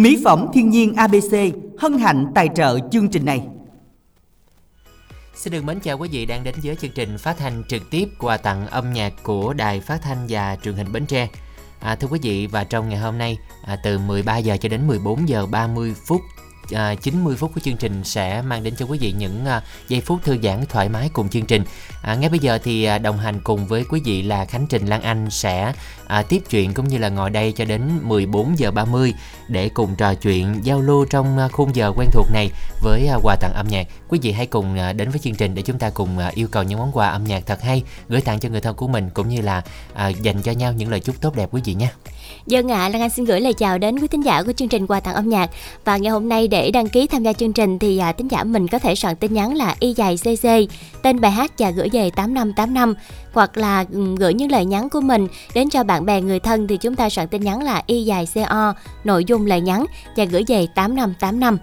Mỹ phẩm thiên nhiên ABC hân hạnh tài trợ chương trình này. Xin được mến chào quý vị đang đến với chương trình phát thanh trực tiếp quà tặng âm nhạc của Đài Phát thanh và Truyền hình Bến Tre. À, thưa quý vị và trong ngày hôm nay à, từ 13 giờ cho đến 14 giờ 30 phút à, 90 phút của chương trình sẽ mang đến cho quý vị những à, giây phút thư giãn thoải mái cùng chương trình. À, ngay bây giờ thì à, đồng hành cùng với quý vị là Khánh Trình Lan Anh sẽ à, tiếp chuyện cũng như là ngồi đây cho đến 14 giờ 30 để cùng trò chuyện giao lưu trong à, khung giờ quen thuộc này với à, quà tặng âm nhạc. Quý vị hãy cùng à, đến với chương trình để chúng ta cùng à, yêu cầu những món quà âm nhạc thật hay gửi tặng cho người thân của mình cũng như là à, dành cho nhau những lời chúc tốt đẹp quý vị nhé. Dân ạ, à, Lan Anh xin gửi lời chào đến quý thính giả của chương trình quà tặng âm nhạc và ngày hôm nay để đăng ký tham gia chương trình thì à, thính giả mình có thể soạn tin nhắn là y dài cc tên bài hát và gửi về 8585 hoặc là ừ, gửi những lời nhắn của mình đến cho bạn bè người thân thì chúng ta soạn tin nhắn là y dài co nội dung lời nhắn và gửi về 8585.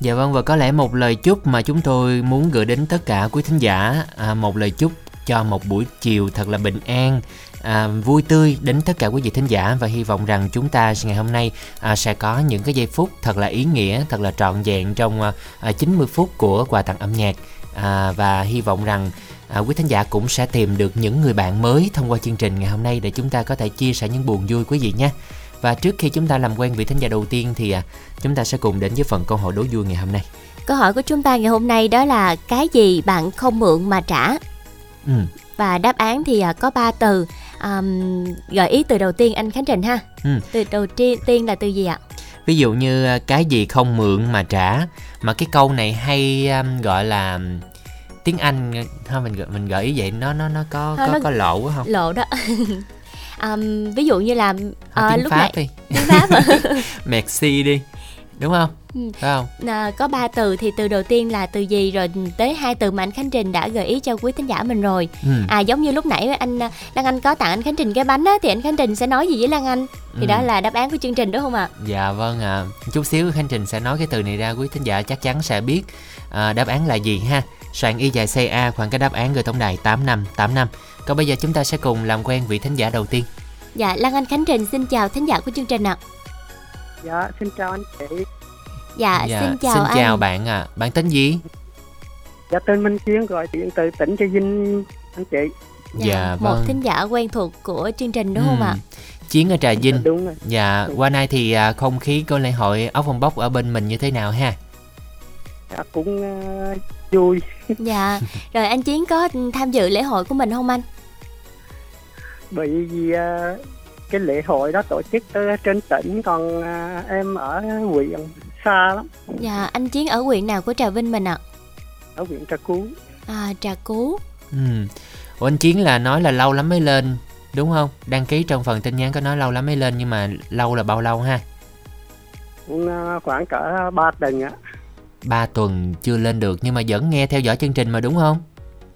Dạ vâng và có lẽ một lời chúc mà chúng tôi muốn gửi đến tất cả quý thính giả à, một lời chúc cho một buổi chiều thật là bình an à, vui tươi đến tất cả quý vị thính giả và hy vọng rằng chúng ta ngày hôm nay à, sẽ có những cái giây phút thật là ý nghĩa thật là trọn vẹn trong à, 90 phút của quà tặng âm nhạc à, và hy vọng rằng à, quý thính giả cũng sẽ tìm được những người bạn mới thông qua chương trình ngày hôm nay để chúng ta có thể chia sẻ những buồn vui quý vị nhé và trước khi chúng ta làm quen vị thính giả đầu tiên thì à, chúng ta sẽ cùng đến với phần câu hỏi đố vui ngày hôm nay Câu hỏi của chúng ta ngày hôm nay đó là cái gì bạn không mượn mà trả? ừ. Và đáp án thì à, có 3 từ. Um, gợi ý từ đầu tiên anh Khánh Trình ha. Ừ. Từ đầu tiên, tiên là từ gì ạ? ví dụ như à, cái gì không mượn mà trả mà cái câu này hay um, gọi là tiếng Anh thôi mình gợi- mình gợi ý vậy nó nó nó có Thôi có nó- có lộ quá không Lộ đó. um, ví dụ như là à, tiếng lúc Pháp nãy đi tiếng Pháp merci đi đúng không Ừ. phải không à, có 3 từ thì từ đầu tiên là từ gì rồi tới hai từ mà anh Khánh Trình đã gợi ý cho quý thính giả mình rồi. ừ. À giống như lúc nãy anh à, Lan Anh có tặng anh Khánh Trình cái bánh á thì anh Khánh Trình sẽ nói gì với Lan Anh? Thì Ừ. đó là đáp án của chương trình đúng không ạ? dạ vâng ạ chút xíu khánh trình sẽ nói cái từ này ra quý thính giả chắc chắn sẽ biết à, đáp án là gì ha soạn y dài ca khoảng cái đáp án gửi tổng đài tám năm tám năm còn bây giờ chúng ta sẽ cùng làm quen vị thính giả đầu tiên Dạ Lan Anh Khánh Trình xin chào thính giả của chương trình ạ. Dạ, xin chào anh chị. Dạ, xin chào xin anh. chào bạn ạ bạn tên gì Dạ, tên Minh Chiến gọi điện từ tỉnh Trà Vinh, anh chị. dạ một vâng thính giả quen thuộc của chương trình đúng không Ừ. ạ? Chiến ở Trà Dạ, Vinh đúng rồi. Dạ, qua nay thì à, không khí của lễ hội ốc phong bốc ở bên mình như thế nào ha? Dạ, cũng ờ, vui. Dạ. Rồi anh Chiến có tham dự lễ hội của mình không anh? Bởi vì ờ, cái lễ hội đó tổ chức ở trên tỉnh, còn ờ, em ở huyện xa lắm, Dạ, anh Chiến ở huyện nào của Trà Vinh mình ạ? ở huyện Trà Cú. À, Trà Cú. Ừ. Ủa anh Chiến là nói là lâu lắm mới lên, đúng không? Đăng ký trong phần tin nhắn có nói lâu lắm mới lên nhưng mà lâu là bao lâu ha? Cũng ờ, khoảng cỡ 3 tuần ạ. Ba tuần chưa lên được nhưng mà vẫn nghe theo dõi chương trình mà đúng không?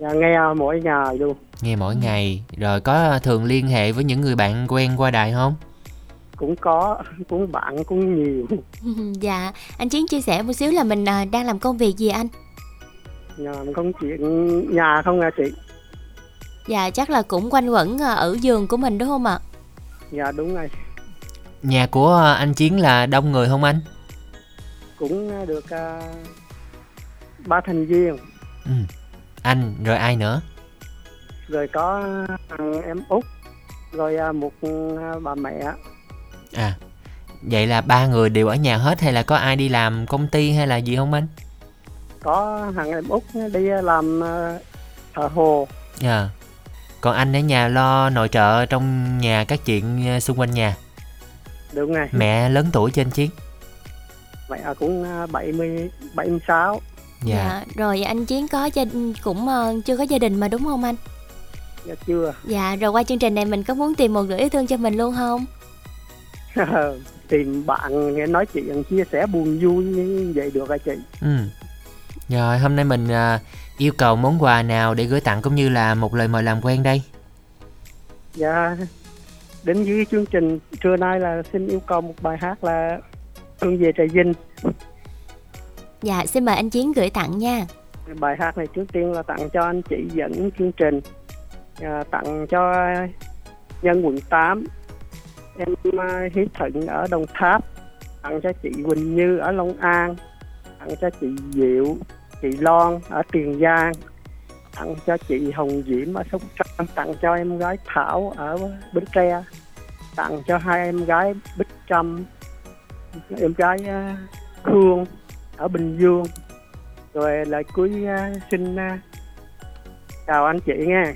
Dạ, nghe mỗi ngày luôn. Nghe mỗi ngày, rồi có thường liên hệ với những người bạn quen qua đài không? Cũng có, cũng bạn cũng nhiều. dạ, anh Chiến chia sẻ một xíu là mình à, đang làm công việc gì anh? Làm công chuyện nhà không à chị? Dạ, chắc là cũng quanh quẩn à, ở giường của mình đúng không ạ? Dạ, đúng rồi. Nhà của à, anh Chiến là đông người không anh? Cũng được ờ, ba thành viên. Ừ. Anh, rồi ai nữa? rồi có thằng em út rồi à, một à, bà mẹ À, vậy là ba người đều ở nhà hết hay là có ai đi làm công ty hay là gì không anh? có thằng em út đi làm à, thợ hồ Dạ. Còn anh ở nhà lo nội trợ trong nhà các chuyện xung quanh nhà. đúng rồi Mẹ lớn tuổi trên chiến. mẹ cũng à, 70 76 Dạ. Rồi anh Chiến có gia cũng ờ, chưa có gia đình mà đúng không anh? dạ chưa Dạ, rồi qua chương trình này mình có muốn tìm một nửa yêu thương cho mình luôn không? tìm bạn nghe nói chuyện chia sẻ buồn vui như vậy được hả chị Ừ. Rồi hôm nay mình à, yêu cầu món quà nào để gửi tặng cũng như là một lời mời làm quen đây. dạ đến với chương trình trưa nay là xin yêu cầu một bài hát là Hương về Trà Vinh Dạ, xin mời anh Chiến gửi tặng nha. bài hát này trước tiên là tặng cho anh chị dẫn chương trình. À, tặng cho nhân quận 8 em à, hiếu thuận ở đồng tháp. Tặng cho chị Quỳnh Như ở Long An. Tặng cho chị Diệu chị Loan ở Tiền Giang. Tặng cho chị Hồng Diễm ở Sóc Trăng. Tặng cho em gái Thảo ở Bến Tre. Tặng cho hai em gái Bích Trâm em gái à, hương ở Bình Dương rồi lời cuối uh, xin uh, chào anh chị nha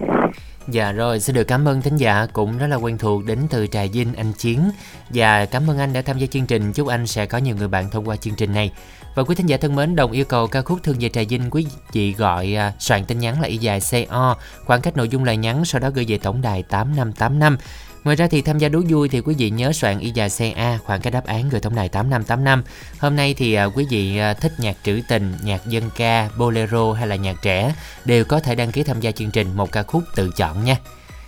Dạ rồi, xin được cảm ơn thính giả cũng rất là quen thuộc đến từ Trà Vinh anh Chiến và cảm ơn anh đã tham gia chương trình. Chúc anh sẽ có nhiều người bạn thông qua chương trình này. Và quý thính giả thân mến, đồng yêu cầu ca khúc Thương về Trà Vinh quý vị gọi à, soạn tin nhắn là y dài CO, khoảng cách nội dung lời nhắn sau đó gửi về tổng đài 8585. Ngoài ra thì tham gia đố vui thì quý vị nhớ soạn y dài CA khoảng cái đáp án gửi tổng đài 8585. Hôm nay thì à, quý vị à, thích nhạc trữ tình, nhạc dân ca, bolero hay là nhạc trẻ đều có thể đăng ký tham gia chương trình một ca khúc tự chọn nha.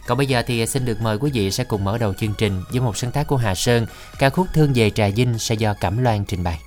Còn bây giờ thì à, xin được mời quý vị sẽ cùng mở đầu chương trình với một sáng tác của Hà Sơn, ca khúc Thương về Trà Vinh sẽ do Cẩm Loan trình bày.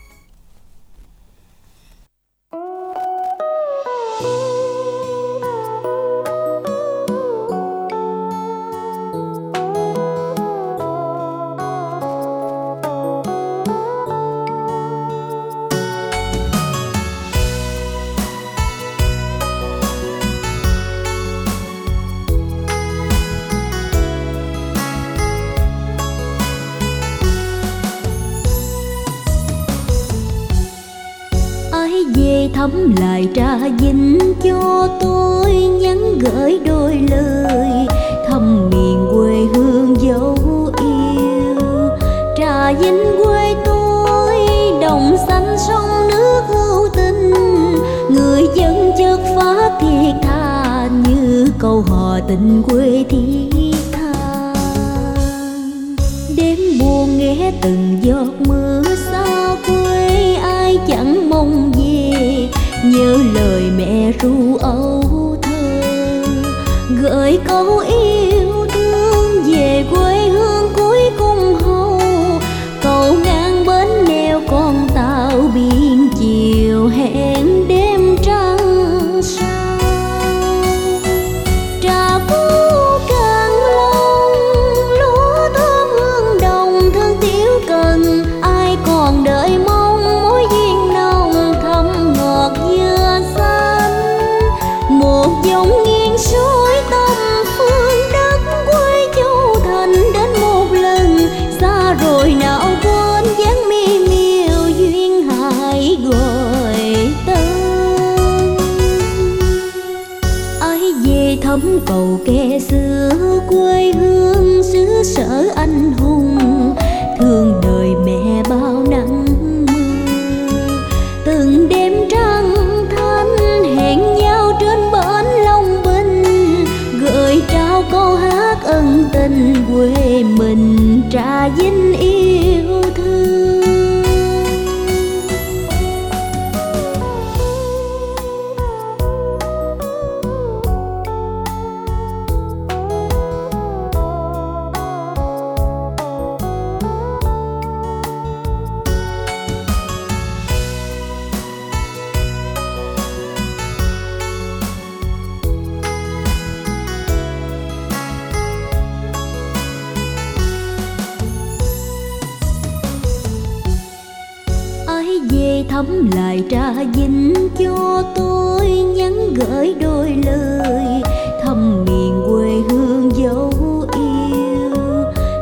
Thắm lại trà dinh cho tôi, nhắn gửi đôi lời thăm miền quê hương dấu yêu.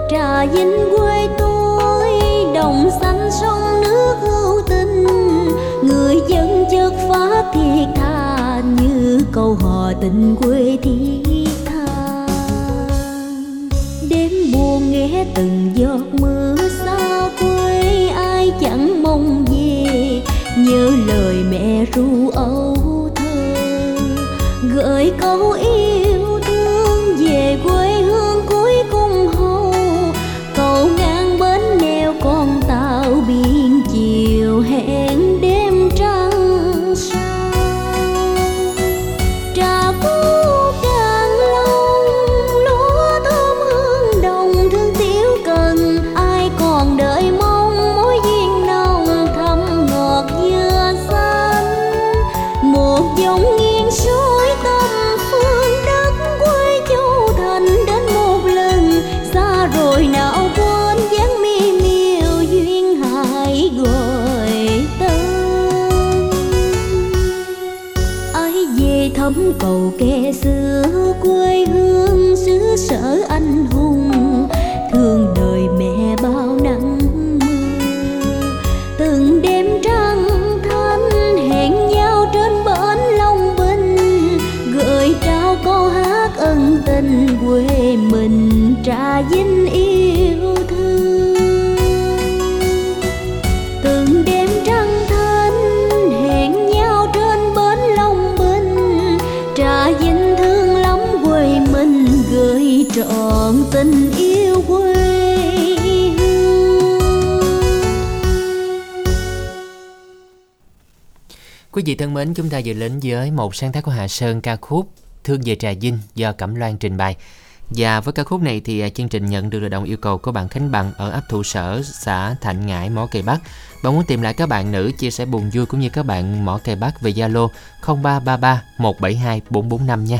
Trà dinh quê tôi, đồng xanh sông nước hữu tình. Người dân chất phát thiệt tha như câu hò tình quê thiên. Vị thân mến, chúng ta vừa đến với một sáng tác của Hà Sơn ca khúc Thương về Trà Vinh do Cẩm Loan trình bày. Và với ca khúc này thì à, chương trình nhận được lời đồng yêu cầu của bạn Khánh Bằng ở ấp thủ Sở, xã Thạnh Ngãi, Mỏ Cây Bắc. Bạn muốn tìm lại các bạn nữ chia sẻ buồn vui cũng như các bạn Mỏ Cây Bắc về Zalo 0333 172 445 nha.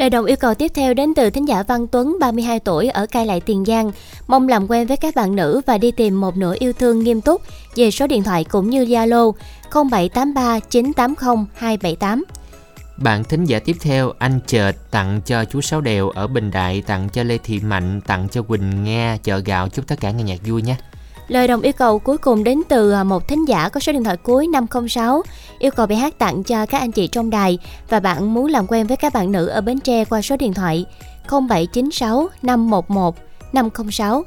Lời đồng yêu cầu tiếp theo đến từ thính giả Văn Tuấn 32 tuổi ở Cai Lại Tiền Giang Mong làm quen với các bạn nữ và đi tìm một nửa yêu thương nghiêm túc Về số điện thoại cũng như Zalo 0783 980 278 Bạn thính giả tiếp theo, anh Chợt tặng cho chú Sáu Đèo ở Bình Đại, tặng cho Lê Thị Mạnh, tặng cho Quỳnh Nga, chợ gạo, chúc tất cả nghe nhạc vui nha. Lời đồng yêu cầu cuối cùng đến từ à, một thính giả có số điện thoại cuối 506 Yêu cầu bài hát tặng cho các anh chị trong đài Và bạn muốn làm quen với các bạn nữ ở Bến Tre qua số điện thoại 0796 511 506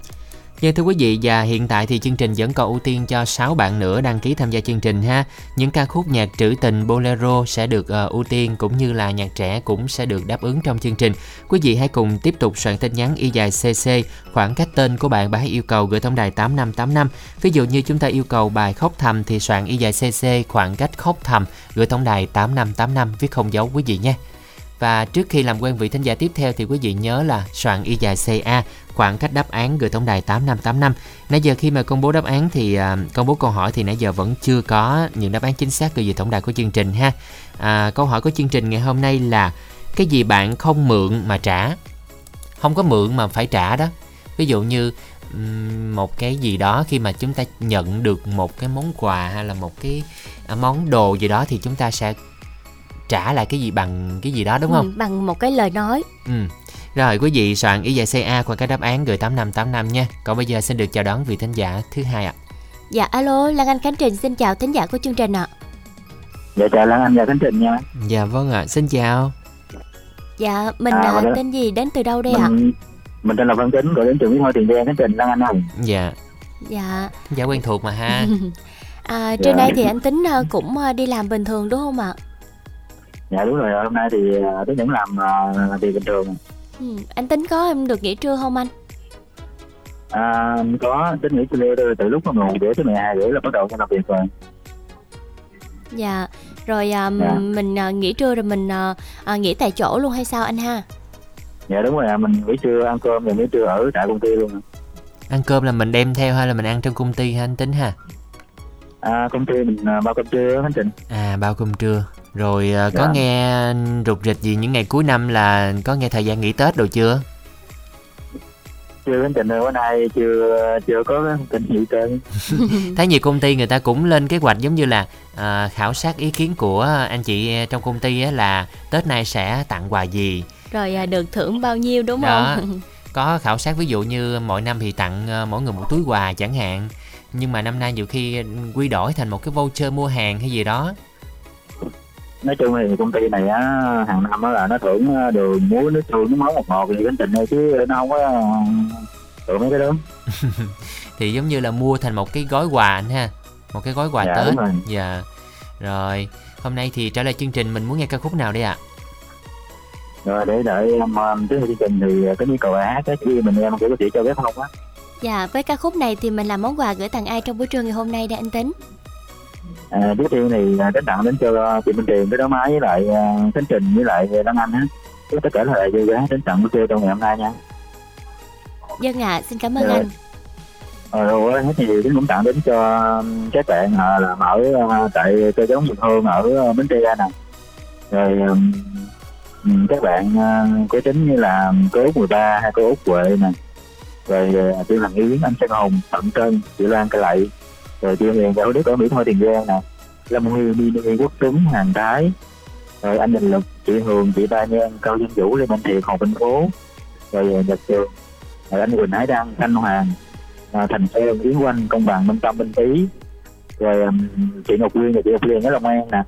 Vâng thưa quý vị và hiện tại thì chương trình vẫn còn ưu tiên cho 6 bạn nữa đăng ký tham gia chương trình ha. Những ca khúc nhạc trữ tình bolero sẽ được uh, ưu tiên cũng như là nhạc trẻ cũng sẽ được đáp ứng trong chương trình. Quý vị hãy cùng tiếp tục soạn tin nhắn y dài CC khoảng cách tên của bạn bài yêu cầu gửi tổng đài 8585. Ví dụ như chúng ta yêu cầu bài khóc thầm thì soạn y dài CC khoảng cách khóc thầm gửi tổng đài 8585 viết không dấu quý vị nhé. Và trước khi làm quen vị thính giả tiếp theo thì quý vị nhớ là soạn y dài CA khoảng cách đáp án gửi tổng đài 8585. Nãy giờ khi mà công bố đáp án thì à, công bố câu hỏi thì nãy giờ vẫn chưa có những đáp án chính xác gửi về tổng đài của chương trình ha. À, câu hỏi của chương trình ngày hôm nay là cái gì bạn không mượn mà trả? Không có mượn mà phải trả đó. Ví dụ như một cái gì đó khi mà chúng ta nhận được một cái món quà hay là một cái à, món đồ gì đó thì chúng ta sẽ trả lại cái gì bằng cái gì đó đúng không? Ừ, Bằng một cái lời nói Ừ. Rồi quý vị soạn ý giải CA qua cái đáp án gửi 8585 nha. Còn bây giờ xin được chào đón vị thính giả thứ hai ạ. Dạ alo Lan Anh Khánh Trình xin chào thính giả của chương trình ạ Dạ chào Lan Anh và Khánh Trình nha Dạ vâng ạ, xin chào. Dạ mình À, à, vâng tên gì đến từ đâu đây ạ Mình mình tên là Văn Tính gọi đến trường Mỹ Thôi Tiền Giang Khánh Trình Lan Anh ơi Dạ, Dạ thính giả quen thuộc mà ha. à, Trên Dạ. đây thì anh Tính à, cũng à, đi làm bình thường đúng không ạ Dạ đúng rồi. Hôm nay thì à, Tính vẫn làm à, việc bình thường. Ừ. Anh Tính có em được nghỉ trưa không anh? À, có. Tính nghỉ trưa từ, từ lúc mà 11 rưỡi tới 12 rưỡi là bắt đầu cho làm việc rồi. Dạ. Rồi à, Dạ. mình à, nghỉ trưa rồi mình à, à, nghỉ tại chỗ luôn hay sao anh ha? Dạ đúng rồi mình nghỉ trưa ăn cơm rồi nghỉ trưa ở tại công ty luôn Ăn cơm là mình đem theo hay là mình ăn trong công ty ha anh tính ha? à, công ty mình à, bao cơm trưa Khánh Trình À, bao cơm trưa. Rồi à, có Dạ. nghe rục rịch gì những ngày cuối năm là có nghe thời gian nghỉ Tết rồi chưa? chưa ơi bữa nay chưa chưa có tin gì trơn Thấy nhiều công ty người ta cũng lên kế hoạch giống như là à, khảo sát ý kiến của anh chị trong công ty á là Tết này sẽ tặng quà gì Rồi à, được thưởng bao nhiêu đúng Đó. không có khảo sát ví dụ như mỗi năm thì tặng ờ, mỗi người một túi quà chẳng hạn nhưng mà năm nay nhiều khi quy đổi thành một cái voucher mua hàng hay gì đó nói chung thì công ty này á hàng năm á là nó thưởng à, đường muối nước tương nước mắm một ngọt gì Khánh Trình ơi chứ nó không có à, thưởng mấy cái đó. Thì giống như là mua thành một cái gói quà anh ha một cái gói quà Dạ, tết đúng rồi. dạ. Rồi hôm nay thì trả lời chương trình mình muốn nghe ca khúc nào đây ạ? Rồi để đợi um, um, tới chương trình thì cái nhu cầu hát á chỉ mình em kiểu có thể cho phép không á. Dạ với ca khúc này thì mình làm món quà gửi tặng ai trong buổi trưa ngày hôm nay đây anh Tính à, trước tiên thì đến tặng đến cho chị Minh Tiền cái đó máy với lại uh, Khánh Trình với lại Lan Anh á Với tất cả là vui vẻ đến tặng buổi trưa trong ngày hôm nay nha. Dân ạ xin cảm ơn Dạ. anh. Ờ, rồi hết thì tính cũng tặng đến cho um, các bạn uh, làm ở uh, tại cơ giống Bình Hương ở Bến Tre nè. Rồi các bạn có tính như là cô Út 13 hay cô Út Huệ nè. Rồi chị Hằng Yến anh Sơn Hùng Thận Trân chị Lan Cây Lậy rồi chị Huyền Đạo Đức ở Mỹ Thôi Tiền Giang nè. Lâm Huy Đi Đi Quốc Tuấn Hàng Thái. Rồi anh Đình Lực chị Hường chị Ba Nhan Cao Dân Vũ Lê Minh Thiệt Hồ Vinh Phố. Rồi ờ, Nhật Trường. Rồi anh Quỳnh Hải Đăng Thanh Hoàng. À, Thành Sơn Yến Quanh Công Bằng Minh Tâm Minh Tý rồi um, chị Ngọc Quyên và chị Ngọc Liên ở Long An nè.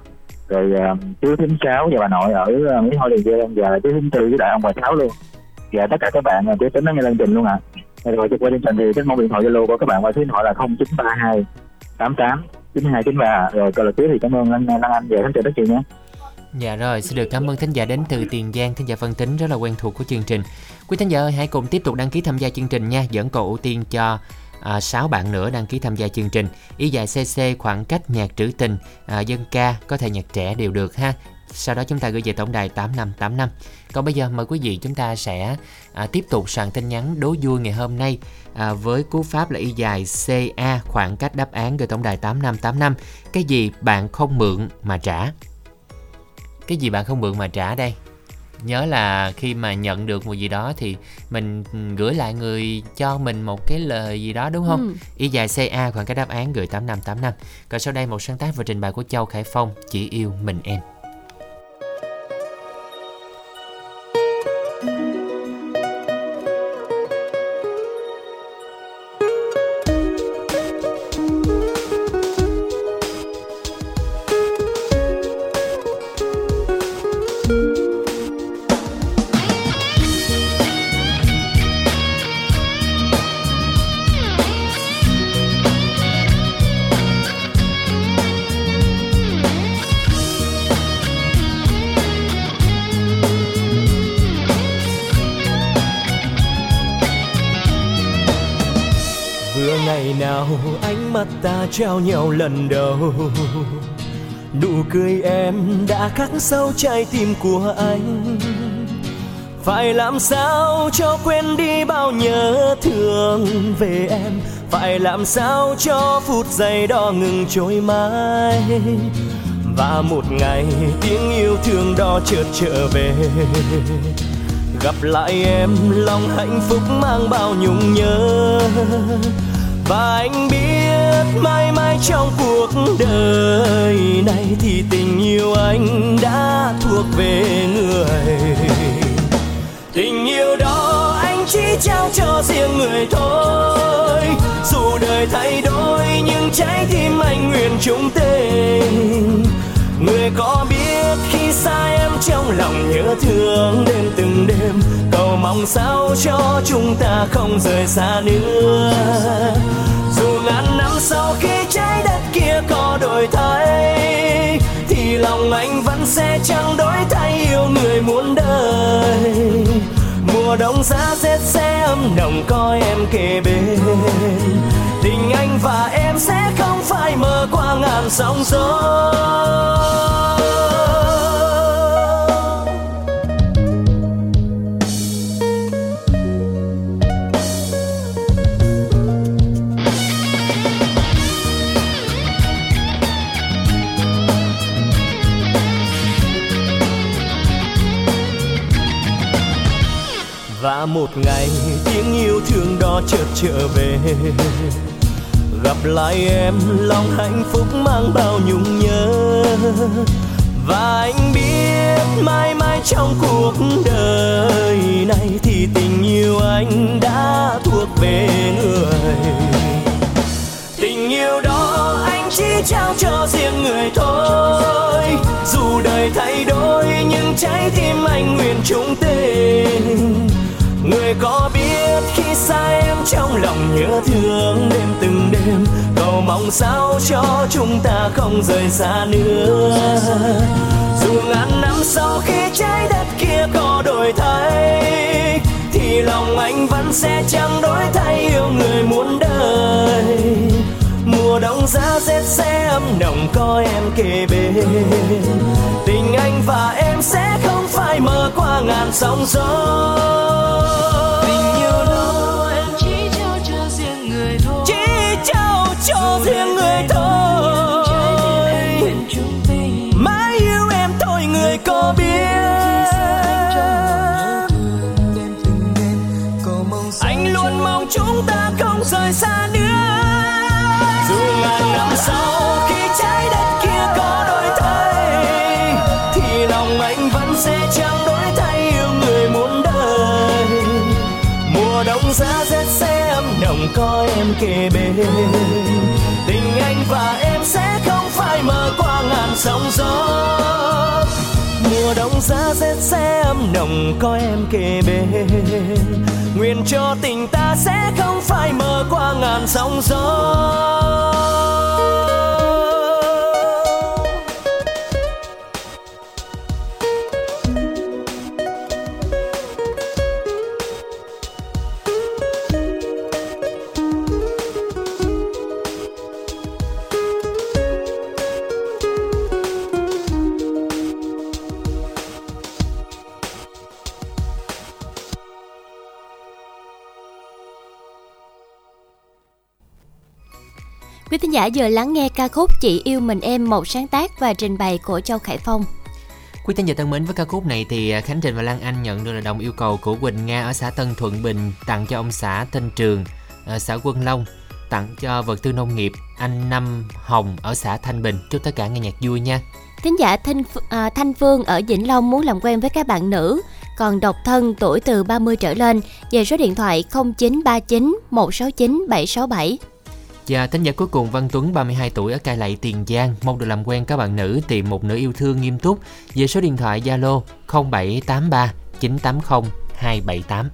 Rồi um, chú thím sáu và bà nội ở Mỹ Tho Tiền Giang và chú thím tư với đại ông bà sáu luôn. Và tất cả các bạn chú tính nó nghe lên trình luôn ạ. À. rồi qua chương trình thì cái món điện thoại zalo của các bạn qua số điện thoại là 0932 88 9293 rồi câu lạc cuối thì cảm ơn anh Lan Anh và khán giả rất nhiều nhé Dạ rồi, xin được cảm ơn thính giả đến từ Tiền Giang, thính giả phân tính rất là quen thuộc của chương trình. Quý thính giả ơi, hãy cùng tiếp tục đăng ký tham gia chương trình nha, vẫn còn ưu tiên cho à, 6 bạn nữa đăng ký tham gia chương trình. Ý dài CC khoảng cách nhạc trữ tình, à, dân ca, có thể nhạc trẻ đều được ha. Sau đó chúng ta gửi về tổng đài 8585. Còn bây giờ mời quý vị chúng ta sẽ à, tiếp tục soạn tin nhắn đố vui ngày hôm nay à, với cú pháp là y dài CA khoảng cách đáp án gửi tổng đài 8585. Cái gì bạn không mượn mà trả? Cái gì bạn không mượn mà trả đây? nhớ là khi mà nhận được một gì đó thì mình gửi lại người cho mình một cái lời gì đó đúng không? Ừ. Y dài CA khoảng cái đáp án gửi 8585. Còn sau đây một sáng tác và trình bày của Châu Khải Phong chỉ yêu mình em. Trao nhau lần đầu. Nụ cười em đã khắc sâu trái tim của anh. Phải làm sao cho quên đi bao nhớ thương về em? Phải làm sao cho phút giây đó ngừng trôi mãi? Và một ngày tiếng yêu thương đó chợt trở về. Gặp lại em, lòng hạnh phúc mang bao nhung nhớ. Và anh biết trong cuộc đời này thì tình yêu anh đã thuộc về người. Tình yêu đó anh chỉ trao cho riêng người thôi. Dù đời thay đổi, nhưng trái tim anh nguyện chung tình người có biết khi xa em trong lòng nhớ thương đêm từng đêm. Cầu mong sao cho chúng ta không rời xa nữa. Dù ngàn năm sau khi đất kia có đổi thay, thì lòng anh vẫn sẽ chẳng đổi thay. Yêu người muốn đời, mùa đông giá rét sẽ ấm nồng coi em kề bên. Tình anh và em sẽ không phải mơ qua ngàn sóng gió. Một ngày, tiếng yêu thương đó chợt trở về. Gặp lại em, lòng hạnh phúc mang bao nhung nhớ. Và anh biết mãi mãi trong cuộc đời này thì tình yêu anh đã thuộc về người. Tình yêu đó anh chỉ trao cho riêng người thôi. Dù đời thay đổi, nhưng trái tim anh nguyện chung tình người có biết khi xa em trong lòng nhớ thương đêm từng đêm. Cầu mong sao cho chúng ta không rời xa nữa. Dù ngàn năm sau khi trái đất kia có đổi thay, thì lòng anh vẫn sẽ chẳng đổi thay yêu người muốn đời. Mùa đông giá rét sẽ ấm nồng có em kề bên. Tình anh và em sẽ không phải mơ qua ngàn sóng gió. Tình yêu đó em chỉ trao cho riêng người thôi. Chỉ trao cho riêng người thôi. mãi yêu em thôi người có biết. anh luôn mong chúng ta không rời xa nữa có em kề bên. Tình anh và em sẽ không phải mờ qua ngàn sóng gió. Mùa đông giá rét sẽ ấm nồng có em kề bên. Nguyện cho tình ta sẽ không phải mờ qua ngàn sóng gió. Giả vừa lắng nghe ca khúc Chị yêu mình em một sáng tác và trình bày của Châu Khải Phong. Quý thính giả thân mến với ca khúc này thì à, Khánh Trình và Lan Anh nhận được là đồng yêu cầu của Quỳnh Nga ở xã Tân Thuận Bình tặng cho ông xã Tân Trường, ở xã Quân Long, tặng cho vật tư nông nghiệp anh Năm Hồng ở xã Thanh Bình. Chúc tất cả nghe nhạc vui nha. Thính giả Thanh, à, Thanh Phương ở Vĩnh Long muốn làm quen với các bạn nữ còn độc thân tuổi từ 30 trở lên về số điện thoại 0939 169 767. Và thính giả cuối cùng Văn Tuấn 32 tuổi ở Cai Lậy Tiền Giang mong được làm quen các bạn nữ tìm một nửa yêu thương nghiêm túc về số điện thoại Zalo 0783 980 278.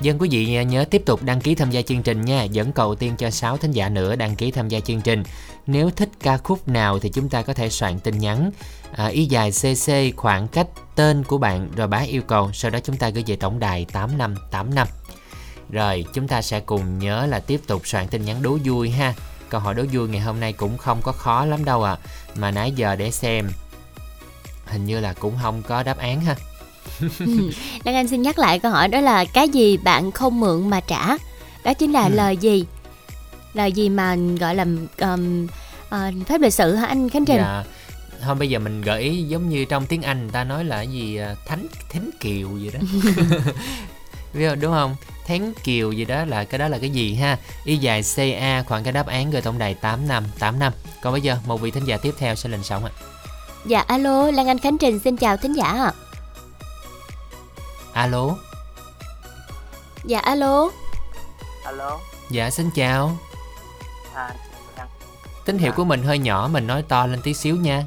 Dân quý vị nhớ tiếp tục đăng ký tham gia chương trình nha, dẫn cầu tiên cho 6 thính giả nữa đăng ký tham gia chương trình. Nếu thích ca khúc nào thì chúng ta có thể soạn tin nhắn à, y dài CC khoảng cách tên của bạn rồi bá yêu cầu, sau đó chúng ta gửi về tổng đài 8585. Rồi, chúng ta sẽ cùng nhớ là tiếp tục soạn tin nhắn đố vui ha. Câu hỏi đố vui ngày hôm nay cũng không có khó lắm đâu à. Mà nãy giờ để xem hình như là cũng không có đáp án ha. Lan Anh xin nhắc lại câu hỏi đó là cái gì bạn không mượn mà trả? Đó chính là ừ. lời gì? Lời gì mà gọi là um, uh, phép lịch sự hả anh Khánh Trình? Dạ. Không bây giờ mình gợi ý giống như trong tiếng Anh người ta nói là gì à, thánh thánh kiều gì đó. đúng không? Thánh kiều gì đó là cái đó là cái gì ha? Y dài CA khoảng cái đáp án gửi tổng đài 8585. Còn bây giờ một vị thính giả tiếp theo sẽ lên sóng ạ. Dạ alo, Lan Anh Khánh Trình xin chào thính giả ạ. Alo. Dạ alo. alo Dạ xin chào. à Tín hiệu của mình hơi nhỏ, mình nói to lên tí xíu nha.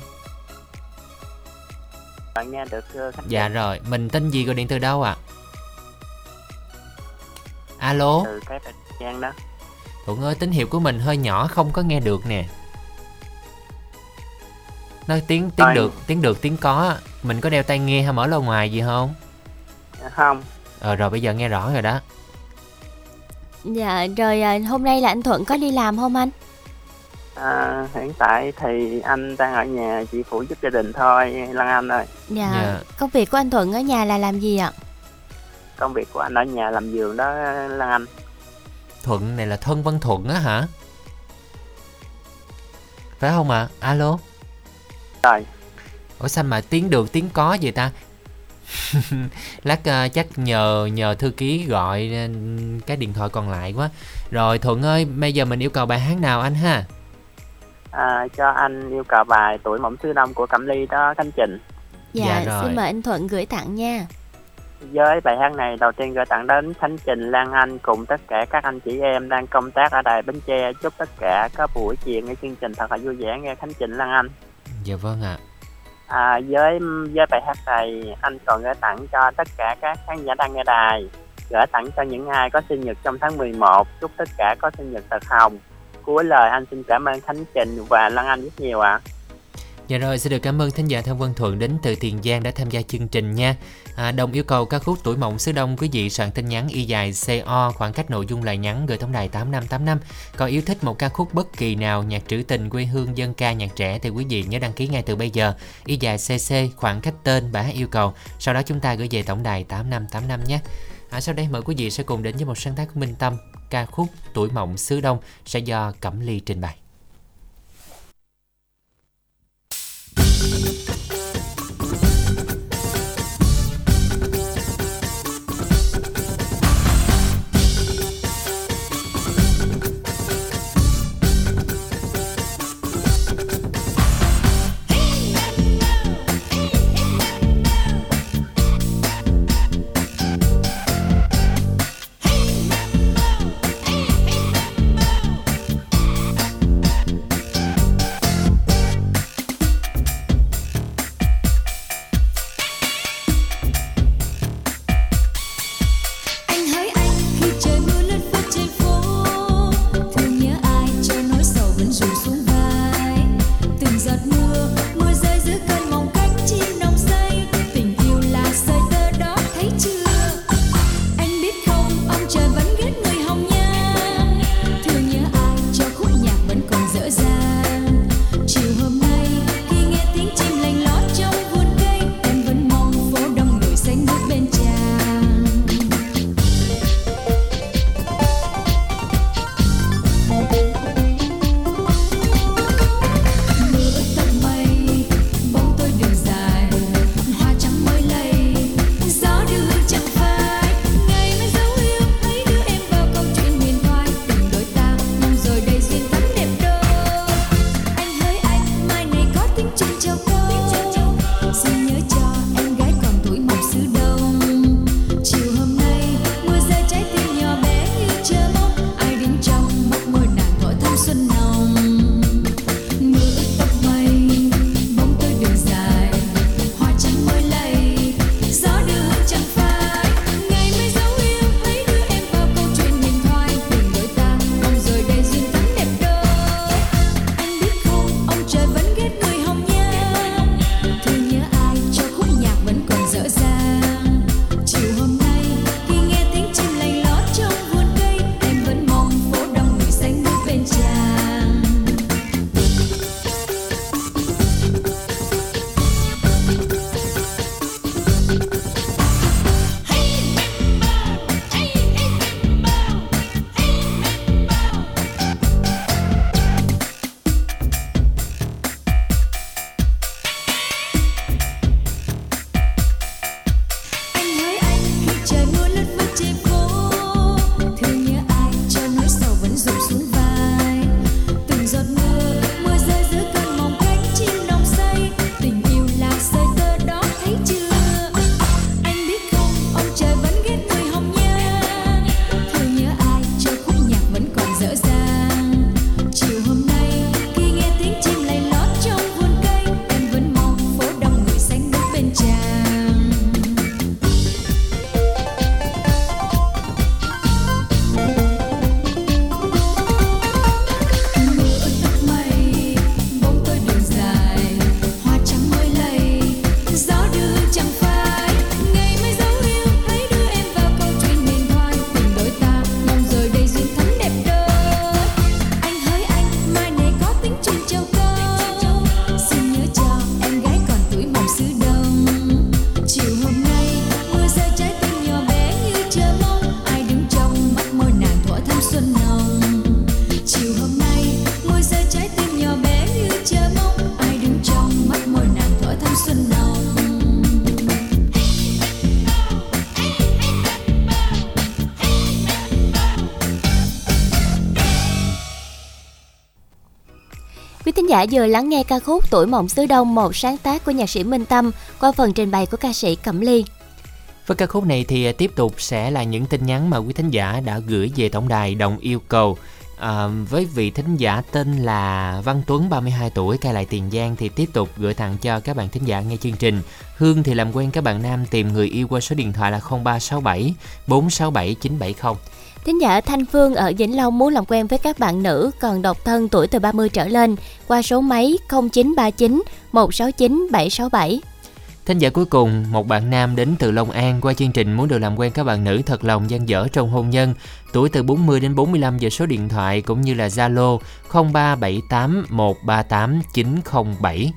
bạn nghe được chưa Dạ rồi, mình tên gì gọi điện từ đâu ạ? Alo. từ cái thời gian đó Thuận ơi, tín hiệu của mình hơi nhỏ không có nghe được nè. Nói tiếng tiếng được, tiếng được tiếng có. Mình có đeo tai nghe hay mở loa ngoài gì không? không Ờ rồi bây giờ nghe rõ rồi đó. Dạ rồi à, hôm nay là anh Thuận có đi làm không anh? à, hiện tại thì anh đang ở nhà chỉ phụ giúp gia đình thôi Lan Anh ơi Dạ. Dạ. Công việc của anh Thuận ở nhà là làm gì ạ? Công việc của anh ở nhà làm giường đó Lan Anh Thuận này là thân Văn Thuận á hả? Phải không ạ? Alo. rồi Ủa sao mà tiếng được tiếng có vậy ta? Lát ờ, chắc nhờ nhờ thư ký gọi ờ, cái điện thoại còn lại quá. Rồi Thuận ơi, bây giờ mình yêu cầu bài hát nào anh ha? à, cho anh yêu cầu bài tuổi mộng xứ đông của Cẩm Ly đó Khánh Trình Dạ, Dạ rồi. xin mời anh Thuận gửi tặng nha. Với bài hát này đầu tiên gửi tặng đến Khánh Trình Lan Anh cùng tất cả các anh chị em đang công tác ở đài Bến Tre. Chúc tất cả có buổi chiều nghe chương trình thật là vui vẻ nghe Khánh Trình Lan Anh. Dạ vâng ạ. à, với với bài hát này anh còn gửi tặng cho tất cả các khán giả đang nghe đài. Gửi tặng cho những ai có sinh nhật trong tháng 11 chúc tất cả có sinh nhật thật hồng. Cuối lời anh xin cảm ơn Khánh Trình và Lan Anh rất nhiều ạ Dạ rồi, xin được cảm ơn thính giả Thân Vân Thuận đến từ Tiền Giang đã tham gia chương trình nha. À, đồng yêu cầu ca khúc Tuổi Mộng xứ Đông quý vị soạn tin nhắn y dài CO khoảng cách nội dung lời nhắn gửi tổng đài 8585. Còn yêu thích một ca khúc bất kỳ nào nhạc trữ tình quê hương dân ca nhạc trẻ thì quý vị nhớ đăng ký ngay từ bây giờ. Y dài CC khoảng cách tên bả yêu cầu. Sau đó chúng ta gửi về tổng đài 8585 nhé. À, sau đây mời quý vị sẽ cùng đến với một sáng tác của Minh Tâm ca khúc Tuổi Mộng xứ Đông sẽ do Cẩm Ly trình bày. Giả vừa lắng nghe ca khúc Tuổi mộng xứ Đông, một sáng tác của nhạc sĩ Minh Tâm qua phần trình bày của ca sĩ Cẩm Ly. Với ca khúc này thì à, tiếp tục sẽ là những tin nhắn mà quý thính giả đã gửi về tổng đài đồng yêu cầu. À, với vị thính giả tên là Văn Tuấn 32 tuổi cai lại Tiền Giang thì tiếp tục gửi tặng cho các bạn thính giả nghe chương trình. Hương thì làm quen các bạn nam tìm người yêu qua số điện thoại là 0367 467 970. Thính giả Thanh Phương ở Vĩnh Long muốn làm quen với các bạn nữ còn độc thân tuổi từ 30 trở lên qua số máy 0939 169 767. Thính giả cuối cùng, một bạn nam đến từ Long An qua chương trình muốn được làm quen các bạn nữ thật lòng gian dở trong hôn nhân, tuổi từ 40 đến 45 giờ số điện thoại cũng như là Zalo 0378 138 907.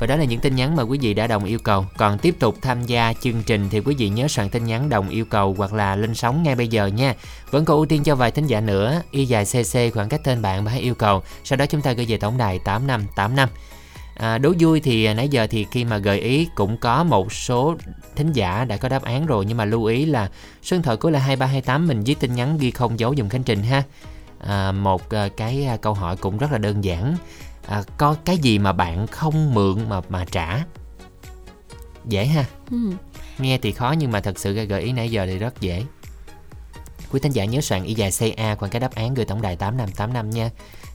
Và đó là những tin nhắn mà quý vị đã đồng yêu cầu. Còn tiếp tục tham gia chương trình thì quý vị nhớ soạn tin nhắn đồng yêu cầu hoặc là lên sóng ngay bây giờ nha. Vẫn còn ưu tiên cho vài thính giả nữa, y dài CC khoảng cách tên bạn và hãy yêu cầu. Sau đó chúng ta gửi về tổng đài 8585. À, đố vui thì nãy giờ thì khi mà gợi ý cũng có một số thính giả đã có đáp án rồi nhưng mà lưu ý là số điện thoại cuối là 2328 mình viết tin nhắn ghi không dấu dùng khánh trình ha. À, một à, cái à, câu hỏi cũng rất là đơn giản. À, có cái gì mà bạn không mượn mà mà trả? Dễ ha. Ừ. Nghe thì khó nhưng mà thật sự gợi ý nãy giờ thì rất dễ. Quý thính giả nhớ soạn y dài CA khoảng cái đáp án gửi tổng đài 8585 nha.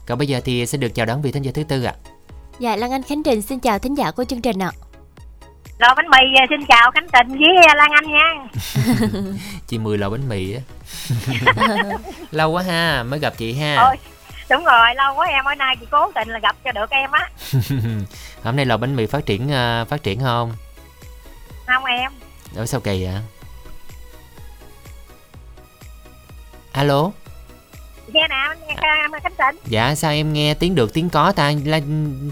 Còn bây giờ thì sẽ được chào đón vị thính giả thứ tư ạ. À. Dạ Lan Anh Khánh Trình xin chào thính giả của chương trình ạ. Lò bánh mì à, xin chào Khánh Trình với à, Lan Anh nha. chị Mười lò bánh mì á. Lâu quá ha, mới gặp chị ha. Ôi, đúng rồi, lâu quá em hôm nay chị cố tình là gặp cho được em á. Hôm nay lò bánh mì phát triển uh, phát triển không? Không em. Ở sao kỳ vậy? Alo nghe nè nghe khánh tịnh dạ sao em nghe tiếng được tiếng có ta là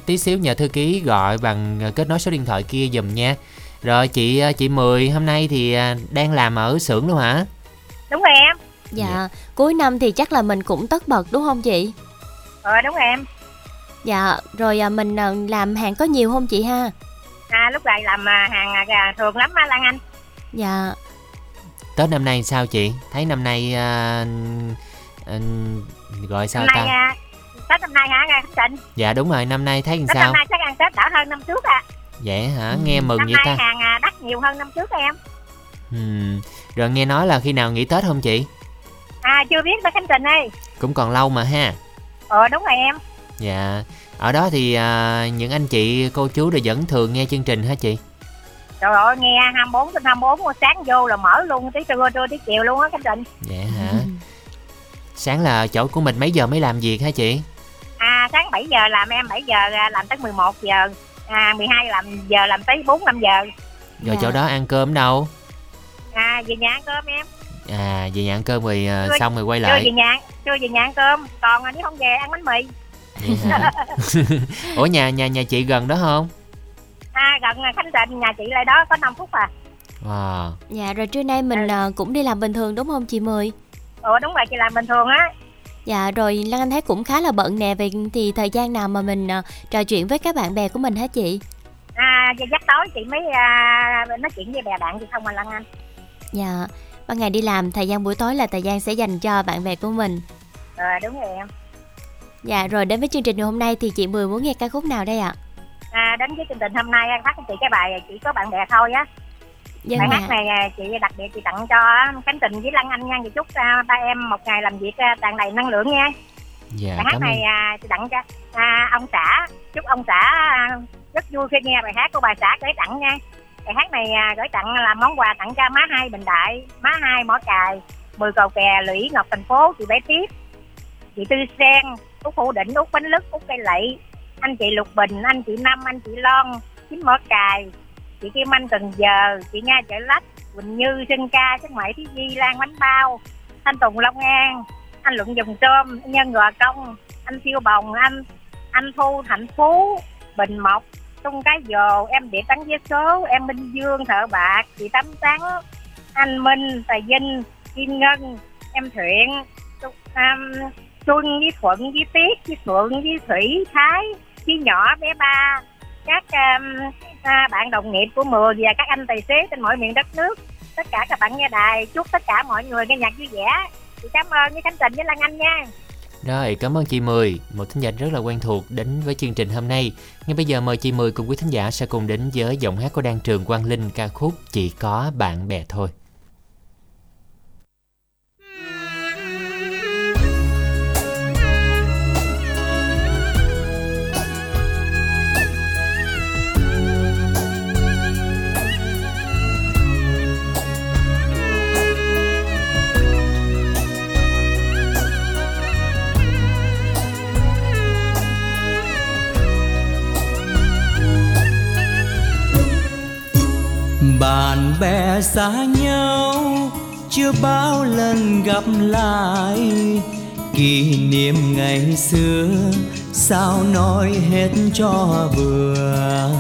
tí xíu nhờ thư ký gọi bằng ờ, kết nối số điện thoại kia giùm nha rồi chị ờ, chị mười hôm nay thì ờ, đang làm ở xưởng luôn hả đúng rồi em dạ, dạ. cuối năm thì chắc là mình cũng tất bật đúng không chị? Ờ đúng em. Dạ rồi mình làm hàng có nhiều không chị ha? À lúc này làm hàng thường lắm á lan anh. Dạ. Tết năm nay sao chị? Thấy năm nay uh, gọi sao năm nay, ta? à, tết năm nay hả khánh trịnh? Dạ đúng rồi năm nay thấy làm tết sao? năm nay chắc ăn tết đỡ hơn năm trước à. Vậy hả? Ừ. nghe mừng năm vậy nay ta. hàng à, đắt nhiều hơn năm trước em. Ừ. rồi nghe nói là khi nào nghỉ tết không chị à chưa biết đó khánh trình ơi. Cũng còn lâu mà ha. Ờ đúng rồi em. Dạ. Ở đó thì à, những anh chị cô chú đều vẫn thường nghe chương trình hả chị? Trời ơi nghe 24 trên 24 sáng vô là mở luôn tới trưa trưa tới chiều luôn á khánh trình vậy hả. Ừ. Sáng là chỗ của mình mấy giờ mới làm việc hả chị? À sáng 7 giờ làm em 7 giờ làm tới 11 giờ. À, 12 làm giờ làm tới 4 5 giờ. Rồi dạ. chỗ đó ăn cơm đâu? À về nhà ăn cơm em À về nhà ăn cơm rồi à, chưa, xong rồi quay lại Chưa về nhà, chưa về nhà ăn cơm Còn nếu không về ăn bánh mì Ủa nhà nhà nhà chị gần đó không? À gần Khánh Trịnh nhà chị lại đó có 5 phút à À. Dạ rồi trưa nay mình ừ. cũng đi làm bình thường đúng không chị Mười? Ủa đúng rồi chị làm bình thường á Dạ rồi Lan Anh thấy cũng khá là bận nè Vậy thì thời gian nào mà mình uh, trò chuyện với các bạn bè của mình hả chị? À dắt tối chị mới uh, nói chuyện với bè bạn chị không mà Lan Anh Dạ Ban ngày đi làm thời gian buổi tối là thời gian sẽ dành cho bạn bè của mình. Ờ đúng rồi em. Dạ rồi đến với chương trình ngày hôm nay thì chị Mười muốn nghe ca khúc nào đây ạ? À đến với chương trình hôm nay phát cho chị cái bài chỉ có bạn bè thôi á. Dân bài hát này à, chị đặc biệt chị tặng cho Khánh Trình với Lan Anh nha. Chị chúc uh, ba em một ngày làm việc uh, tràn đầy năng lượng nha. Dạ, bài hát này uh, chị tặng cho uh, ông xã. Chúc ông xã rất vui khi nghe bài hát của bà xã gửi tặng nha bài hát này à, gửi tặng là món quà tặng cho má hai bình đại, má hai mỏ cài, mười cầu kè, lũy, ngọc thành phố, chị bé tiếp chị tư sen út phụ đỉnh út bánh lứt út cây lậy, anh chị lục bình, anh chị năm, anh chị lon, chín mỏ cài, chị Kim Anh Cần Giờ, chị Nga Chợ Lách, Quỳnh Như Sinh Ca Sức Mẩy Thí Di, Lan Bánh Bao anh Tùng Long An, anh Luận Dùng Tôm, Nhân Gò Công, anh Siêu Bồng, anh anh Thu hạnh Phú, Bình Mộc Tung Cái Dồ em Địa Tấn Vé Số em Minh Dương Thợ Bạc chị Tắm Trắng anh Minh Tài Vinh Kim Ngân em Thuyện um, Xuân với Thuận với Tiết với Phượng với Thủy Thái với nhỏ bé ba các um, à, bạn đồng nghiệp của mười và các anh tài xế trên mọi miền đất nước. Tất cả các bạn nghe đài chúc tất cả mọi người nghe nhạc vui vẻ. Chị cảm ơn với khánh trình với lan anh nha. Rồi, cảm ơn chị Mười, một thính giả rất là quen thuộc đến với chương trình hôm nay. Ngay bây giờ mời chị Mười cùng quý thính giả sẽ cùng đến với giọng hát của Đan Trường Quang Linh ca khúc Chỉ có bạn bè thôi. Bạn bè xa nhau, chưa bao lần gặp lại. Kỷ niệm ngày xưa, sao nói hết cho vừa?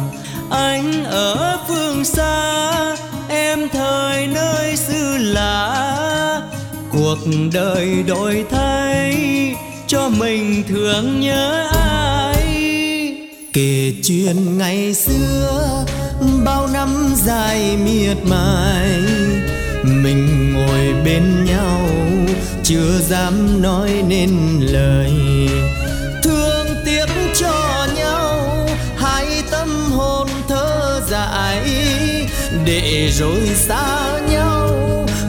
Anh ở phương xa, em thời nơi xứ lạ. Cuộc đời đổi thay, cho mình thương nhớ ai? Kể chuyện ngày xưa bao năm dài miệt mài, mình ngồi bên nhau, chưa dám nói nên lời. Thương tiếc cho nhau, hai tâm hồn thơ dại, để rồi xa nhau,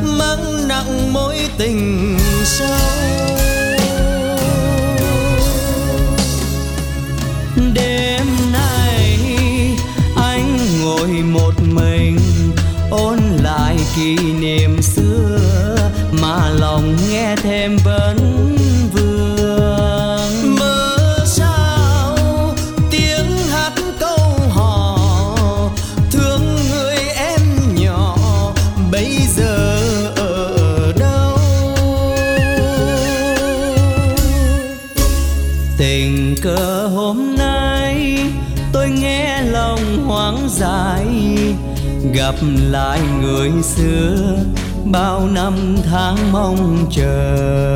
mang nặng mối tình sâu kỷ niệm xưa mà lòng nghe thêm gặp lại người xưa bao năm tháng mong chờ.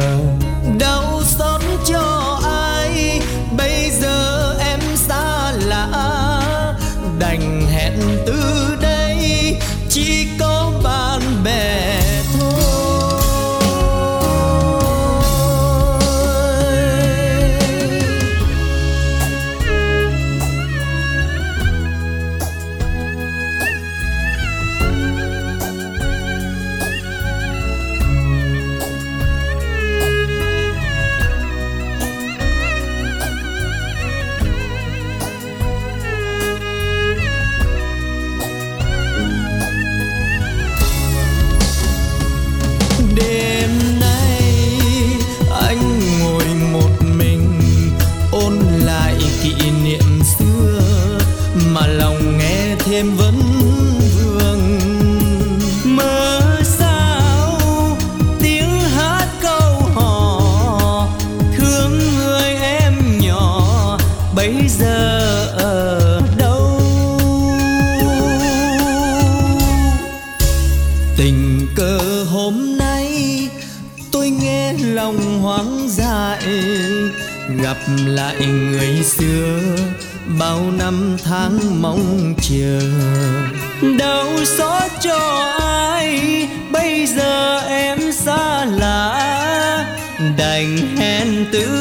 Lại người xưa. Bao năm tháng mong chờ đau xót cho ai. Bây giờ em xa lạ, đành hẹn từ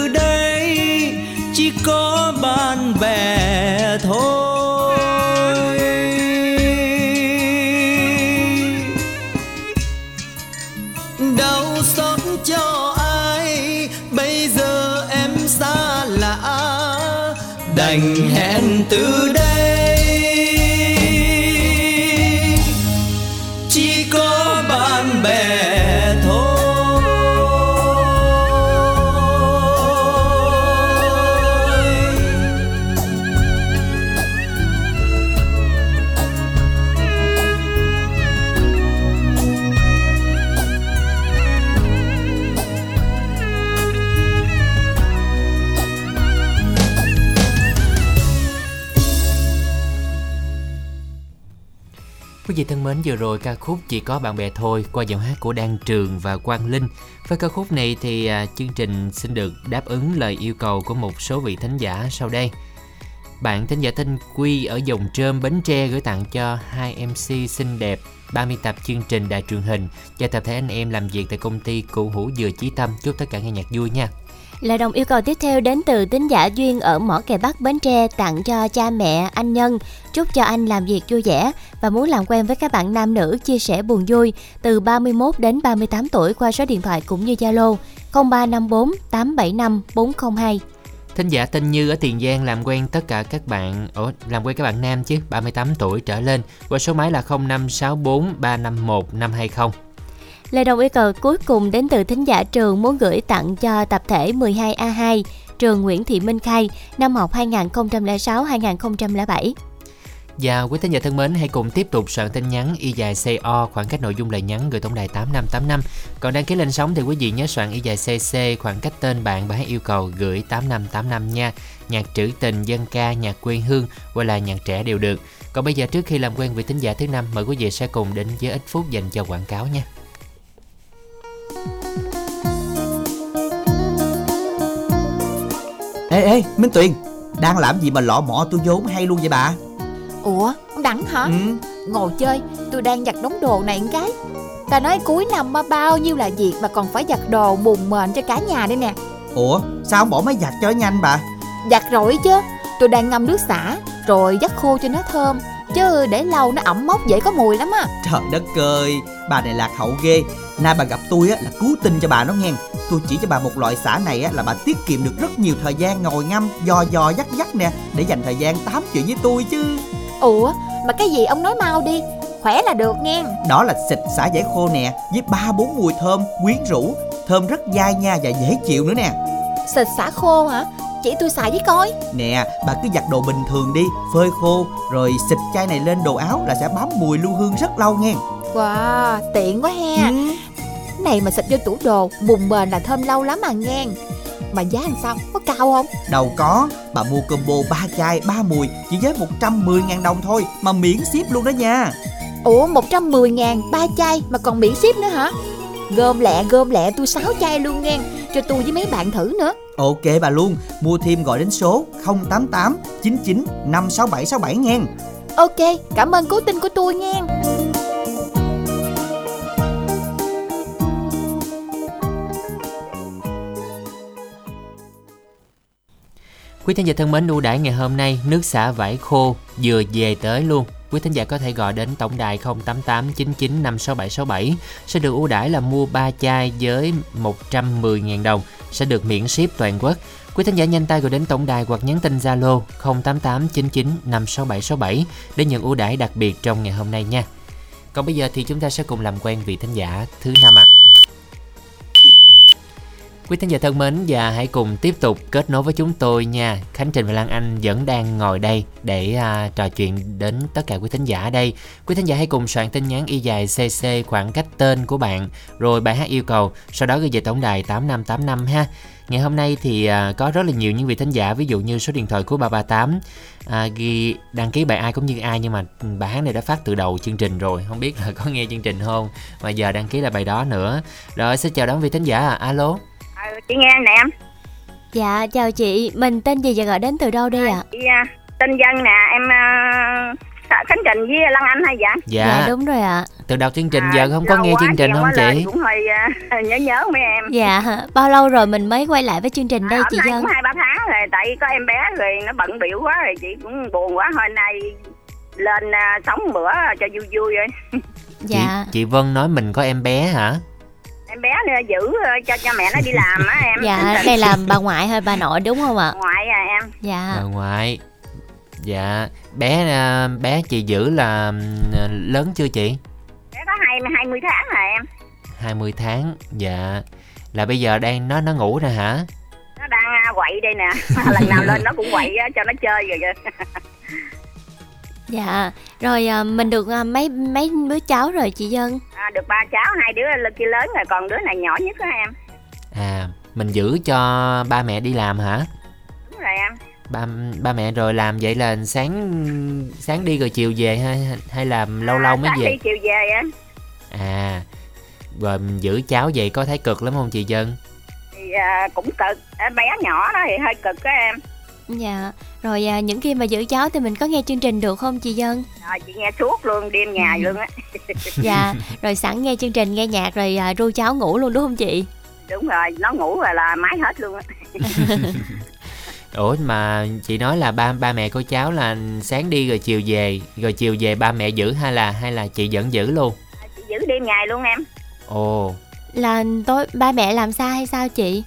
thân mến, vừa rồi ca khúc Chỉ có bạn bè thôi qua giọng hát của Đan Trường và Quang Linh. Với ca khúc này thì à, chương trình xin được đáp ứng lời yêu cầu của một số vị thánh giả sau đây. Bạn thính giả Thanh Quy ở dòng trơm Bến Tre gửi tặng cho hai MC xinh đẹp 30 tập chương trình đài truyền hình và tập thể anh em làm việc tại công ty Cụ Hữu Dừa Chí Tâm. Chúc tất cả nghe nhạc vui nha. Lời đồng yêu cầu tiếp theo đến từ tín giả Duyên ở Mỏ Kè Bắc Bến Tre tặng cho cha mẹ anh Nhân. Chúc cho anh làm việc vui vẻ và muốn làm quen với các bạn nam nữ chia sẻ buồn vui từ 31 đến 38 tuổi qua số điện thoại cũng như Zalo 0354 875 402. Thính giả tên Như ở Tiền Giang làm quen tất cả các bạn Ủa, làm quen các bạn nam chứ 38 tuổi trở lên qua số máy là 0564 351 520 Lời đồng yêu cầu cuối cùng đến từ thính giả trường muốn gửi tặng cho tập thể 12A2 trường Nguyễn Thị Minh Khai năm học 2006-2007. Và dạ, quý thính giả thân mến, hãy cùng tiếp tục soạn tin nhắn y dài CO khoảng cách nội dung lời nhắn gửi tổng đài 8585. Còn đăng ký lên sóng thì quý vị nhớ soạn y dài CC khoảng cách tên bạn và hãy yêu cầu gửi 8585 nha. Nhạc trữ tình, dân ca, nhạc quê hương hoặc là nhạc trẻ đều được. Còn bây giờ trước khi làm quen với thính giả thứ năm, mời quý vị sẽ cùng đến với ít phút dành cho quảng cáo nha. Ê ê Minh Tuyền Đang làm gì mà lọ mọ tôi vốn hay luôn vậy bà? Ủa Đẳng hả? Ừ. Ngồi chơi tôi đang giặt đống đồ này một cái. Ta nói cuối năm mà bao nhiêu là việc Mà còn phải giặt đồ bùn mền cho cả nhà đây nè. Ủa sao không bỏ máy giặt cho nhanh bà? Giặt rồi chứ Tôi đang ngâm nước xả Rồi dắt khô cho nó thơm Chứ để lâu nó ẩm mốc dễ có mùi lắm á. Trời đất ơi Bà này lạc hậu ghê. Nay bà gặp tôi á là cứu tinh cho bà nó nghe. Tôi chỉ cho bà một loại xả này á là bà tiết kiệm được rất nhiều thời gian ngồi ngâm Dò dò dắt dắt nè Để dành thời gian tám chuyện với tôi chứ. Ủa mà cái gì ông nói mau đi Khỏe là được nghe. Đó là xịt xả giải khô nè Với ba bốn mùi thơm quyến rũ. Thơm rất dai nha và dễ chịu nữa nè. Xịt xả khô hả Chỉ tôi xài với coi. Nè bà cứ giặt đồ bình thường đi Phơi khô Rồi xịt chai này lên đồ áo là sẽ bám mùi lưu hương rất lâu nghe. Wow tiện quá ha ừ. Này mà xịt vô tủ đồ Bùn bền là thơm lâu lắm à nghe. Mà giá làm sao có cao không? Đâu có Bà mua combo 3 chai 3 mùi Chỉ với 110 ngàn đồng thôi Mà miễn ship luôn đó nha. Ủa 110 ngàn ba chai mà còn miễn ship nữa hả Gom lẹ gom lẹ tôi 6 chai luôn nghe. Cho tôi với mấy bạn thử nữa. Ok bà luôn Mua thêm gọi đến số 088 99 56767 nghe. Ok cảm ơn cố tin của tôi nghe. Quý thính giả thân mến, ưu đãi ngày hôm nay nước xả vải khô vừa về tới luôn. Quý thính giả có thể gọi đến tổng đài 0889956767 sẽ được ưu đãi là mua 3 chai với 110.000 đồng sẽ được miễn ship toàn quốc. Quý thính giả nhanh tay gọi đến tổng đài hoặc nhắn tin Zalo 0889956767 để nhận ưu đãi đặc biệt trong ngày hôm nay nha. Còn bây giờ thì chúng ta sẽ cùng làm quen vị thính giả thứ năm ạ. À. Quý thính giả thân mến và hãy cùng tiếp tục kết nối với chúng tôi nha. Khánh Trình và Lan Anh vẫn đang ngồi đây để à, trò chuyện đến tất cả quý thính giả ở đây. Quý thính giả hãy cùng soạn tin nhắn y dài CC khoảng cách tên của bạn rồi bài hát yêu cầu, sau đó gửi về tổng đài 8585 ha. Ngày hôm nay thì à, có rất là nhiều những vị thính giả ví dụ như số điện thoại của 338 à, ghi đăng ký bài ai cũng như ai nhưng mà bài hát này đã phát từ đầu chương trình rồi không biết là có nghe chương trình không mà giờ đăng ký là bài đó nữa rồi xin chào đón vị thính giả à. alo ừ, chị nghe nè em. Dạ chào chị, mình tên gì và gọi đến từ đâu đây ạ? chị à, tên dân nè. Em uh, khánh trình với lan anh hay dạ dạ, Dạ đúng rồi ạ. từ đầu chương trình À, giờ không có nghe quá chương trình không chị? cũng hơi à, nhớ nhớ mấy em. Dạ, bao lâu rồi mình mới quay lại với chương trình đây Ở chị Dân? cũng hai ba tháng rồi tại có em bé rồi nó bận biểu quá rồi chị cũng buồn quá. Hồi nay lên à, sống bữa cho vui vui rồi. Dạ, chị, chị Vân nói mình có em bé hả em bé nữa giữ ờ, cho cho mẹ nó đi làm á em. Dạ đây là bà ngoại hay bà nội đúng không ạ? ngoại à em. Dạ, bà ngoại. Dạ. Bé à, bé chị giữ là ừm, lớn chưa chị? Bé có hai hai mươi tháng rồi em. 20 tháng dạ. Là bây giờ đang nó nó ngủ nè hả? Nó đang à, quậy đây nè. Lần nào lên nó cũng quậy á, cho nó chơi rồi kìa dạ. Rồi à, mình được à, mấy mấy đứa cháu rồi chị Dân? à, được ba cháu hai đứa lên kia lớn rồi còn đứa này nhỏ nhất á em à mình giữ cho ba mẹ đi làm hả đúng rồi em ba ba mẹ rồi làm vậy là sáng sáng đi rồi chiều về hay hay làm lâu lâu mới sáng về đi chiều về em à rồi mình giữ cháu vậy có thấy cực lắm không chị Dân thì à, cũng cực À, bé nhỏ đó thì hơi cực á em Dạ. Rồi à, những khi mà giữ cháu thì mình có nghe chương trình được không chị Dân? rồi chị nghe suốt luôn đêm nhà luôn á Dạ. Rồi sẵn nghe chương trình nghe nhạc rồi à, ru cháu ngủ luôn đúng không chị? đúng rồi nó ngủ rồi là máy hết luôn á ủa mà chị nói là ba ba mẹ cô cháu là sáng đi rồi chiều về rồi chiều về ba mẹ giữ hay là hay là chị vẫn giữ luôn chị giữ đêm ngày luôn em ồ Là tối ba mẹ làm sao hay sao chị?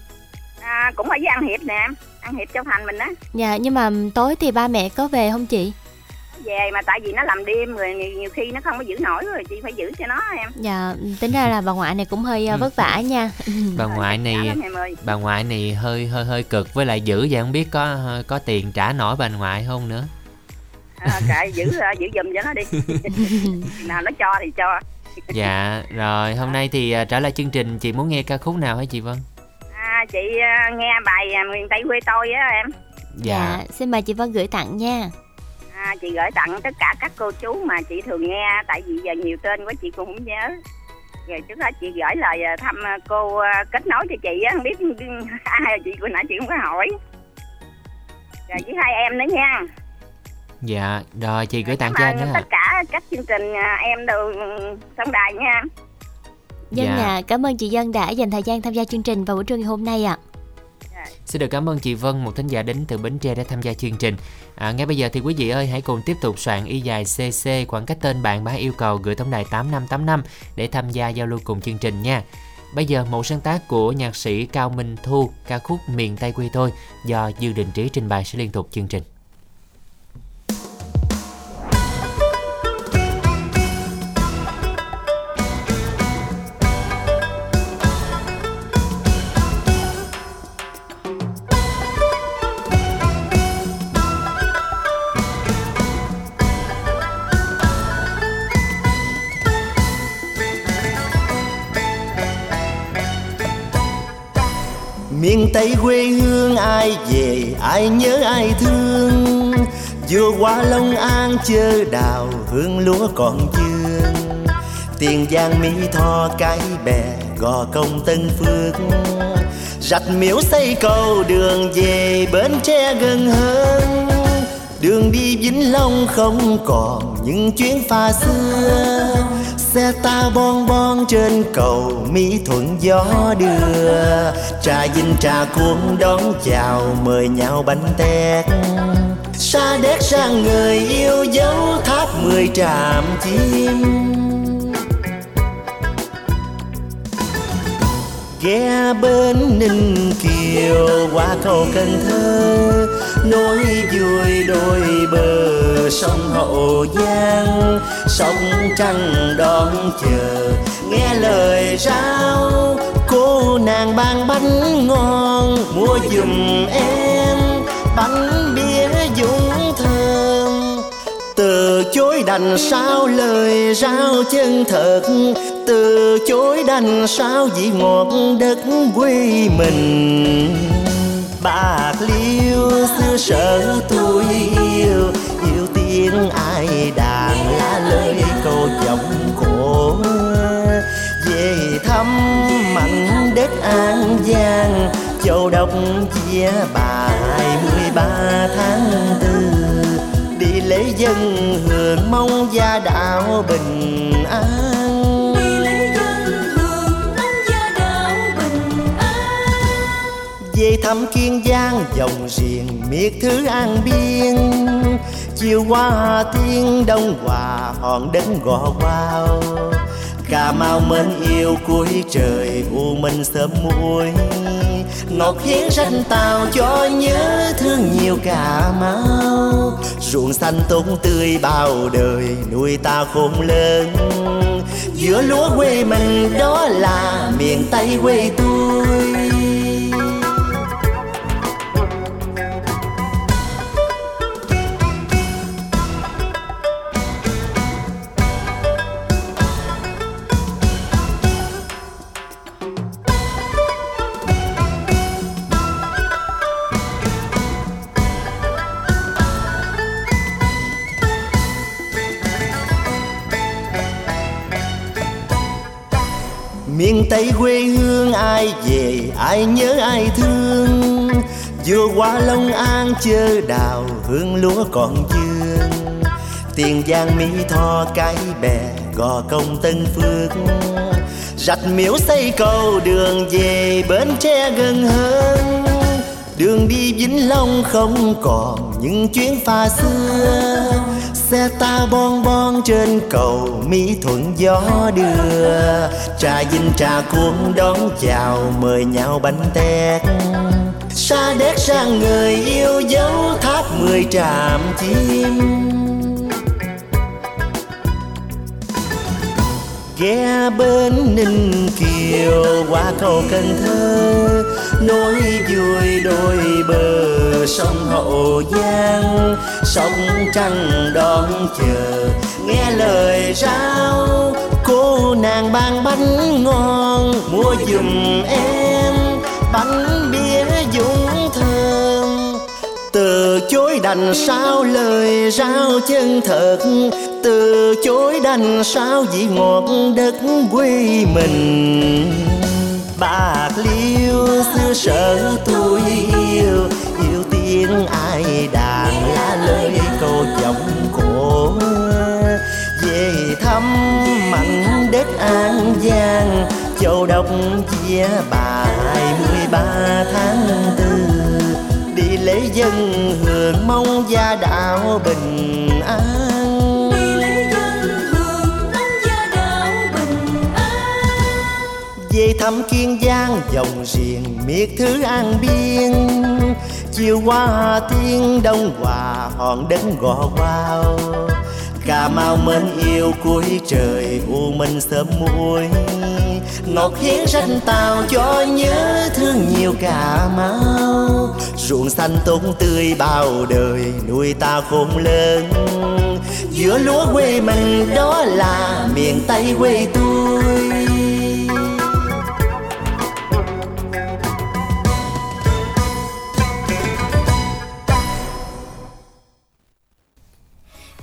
à, cũng ở với ăn hiệp nè em ăn hiệp châu thành mình á. Dạ nhưng mà tối thì ba mẹ có về không chị? về mà tại vì nó làm đêm rồi nhiều, nhiều khi nó không có giữ nổi rồi chị phải giữ cho nó em. Dạ tính ra là bà ngoại này cũng hơi ờ, vất vả nha. bà ngoại này bà ngoại này hơi hơi hơi cực với lại giữ vậy không biết có có tiền trả nổi bà ngoại không nữa. À, kệ giữ ờ, giữ giùm cho nó đi. Nào nó cho thì cho. Dạ rồi hôm nay thì trở lại chương trình chị muốn nghe ca khúc nào hả chị Vân chị ờ, nghe bài à, miền tây quê tôi á em. Dạ. Xin mời chị Vân gửi tặng nha. à, chị gửi tặng tất cả các cô chú mà chị thường nghe tại vì giờ nhiều tên quá chị cũng không nhớ. Rồi trước hết chị gửi lời à, thăm à, cô à, kết nối cho chị á không biết ai là chị vừa nãy chị không có hỏi. Rồi với hai em nữa nha. Dạ rồi chị gửi tặng cho anh đó tất cả các chương trình à, em đều sóng đài nha Dân Dạ. à, cảm ơn chị Dân đã dành thời gian tham gia chương trình vào buổi trưa ngày hôm nay ạ. Xin được cảm ơn chị Vân, một thính giả đến từ Bến Tre đã tham gia chương trình. À, ngay bây giờ thì quý vị ơi hãy cùng tiếp tục soạn y dài CC khoảng cách tên bạn bá yêu cầu gửi tổng đài 8585 để tham gia giao lưu cùng chương trình nha. Bây giờ một sáng tác của nhạc sĩ Cao Minh Thu ca khúc Miền Tây quê tôi do Dư Đình Trí trình bày sẽ liên tục chương trình. Miền tây quê hương, ai về, ai nhớ, ai thương. Vừa qua long an chơ đào hương lúa còn dương. Tiền giang mỹ tho cái bè, gò công tân phước. Rạch miễu xây cầu đường về bến tre gần hơn. Đường đi vĩnh long không còn những chuyến pha xưa xe ta bon bon trên cầu mỹ thuận gió đưa. Trà dinh trà cuốn đón chào, mời nhau bánh tét. Xa đét sang người yêu dấu tháp mười tràm chim. Ghé bên ninh kiều, qua cầu cần thơ nối vui đôi bờ sông hậu giang. Sông trăng đón chờ, nghe lời rao. Cô nàng ban bánh ngon, mua giùm em bánh bia dũng thơm. Từ chối đành sao lời rao chân thật. Từ chối đành sao vị ngọt đất quê mình bạc liêu, xưa sở tôi yêu. Yêu tiếng ai đàn lá lời câu giọng cổ về thăm mảnh đất an giang, châu đốc chia bài mười ba tháng tư. Đi lễ dân hưởng mong gia đạo bình an. Thăm kiên giang, dòng riêng miệt thứ an biên. Chiều qua hà tiên đông hòa, hòn đến gò quao. Cà mau mến yêu cuối trời, u minh sớm muối. Ngọt hiến ranh tàu cho nhớ thương nhiều cà mau. Ruộng xanh tốt tươi bao đời, nuôi ta khôn lớn. Giữa lúa quê mình đó là miền tây quê tôi. Miền tây quê hương, ai về, ai nhớ, ai thương. Vừa qua long an chơ đào, hương lúa còn dương. Tiền giang mỹ tho cái bè, gò công tân phước. Rạch miễu xây cầu đường về, bến tre gần hơn. Đường đi vĩnh long không còn những chuyến pha xưa xe ta bon bon trên cầu mỹ thuận gió đưa. Trà dinh trà cuốn đón chào, mời nhau bánh tét. Xa đét sang người yêu dấu tháp mười tràm chim. Ghé bên ninh kiều, qua cầu cần thơ nối vui đôi bờ sông hậu giang. Sông trăng đón chờ, nghe lời rao. Cô nàng ban bánh ngon, mua giùm em bánh bia dũng thơm. Từ chối đành sao lời rao chân thật. Từ chối đành sao vị ngọt đất quê mình bạc liêu, xưa sở tôi yêu. Yêu tiếng ai đàn lá lời câu giọng cổ về thăm mảnh đất an giang. Châu đốc chia bài mười ba tháng tư, đi lễ dân hưởng mong gia đạo bình an. Thăm kiên giang, dòng riêng miệt thứ an biên. Chiều qua thiên đông, hòa hòn đất gò bao cà mau mến yêu cuối trời, u minh sớm muối. Ngọt hiến ranh tàu cho nhớ thương nhiều cà mau. Ruộng xanh tốt tươi bao đời, nuôi ta khôn lớn. Giữa lúa quê mình, đó là miền tây quê tôi.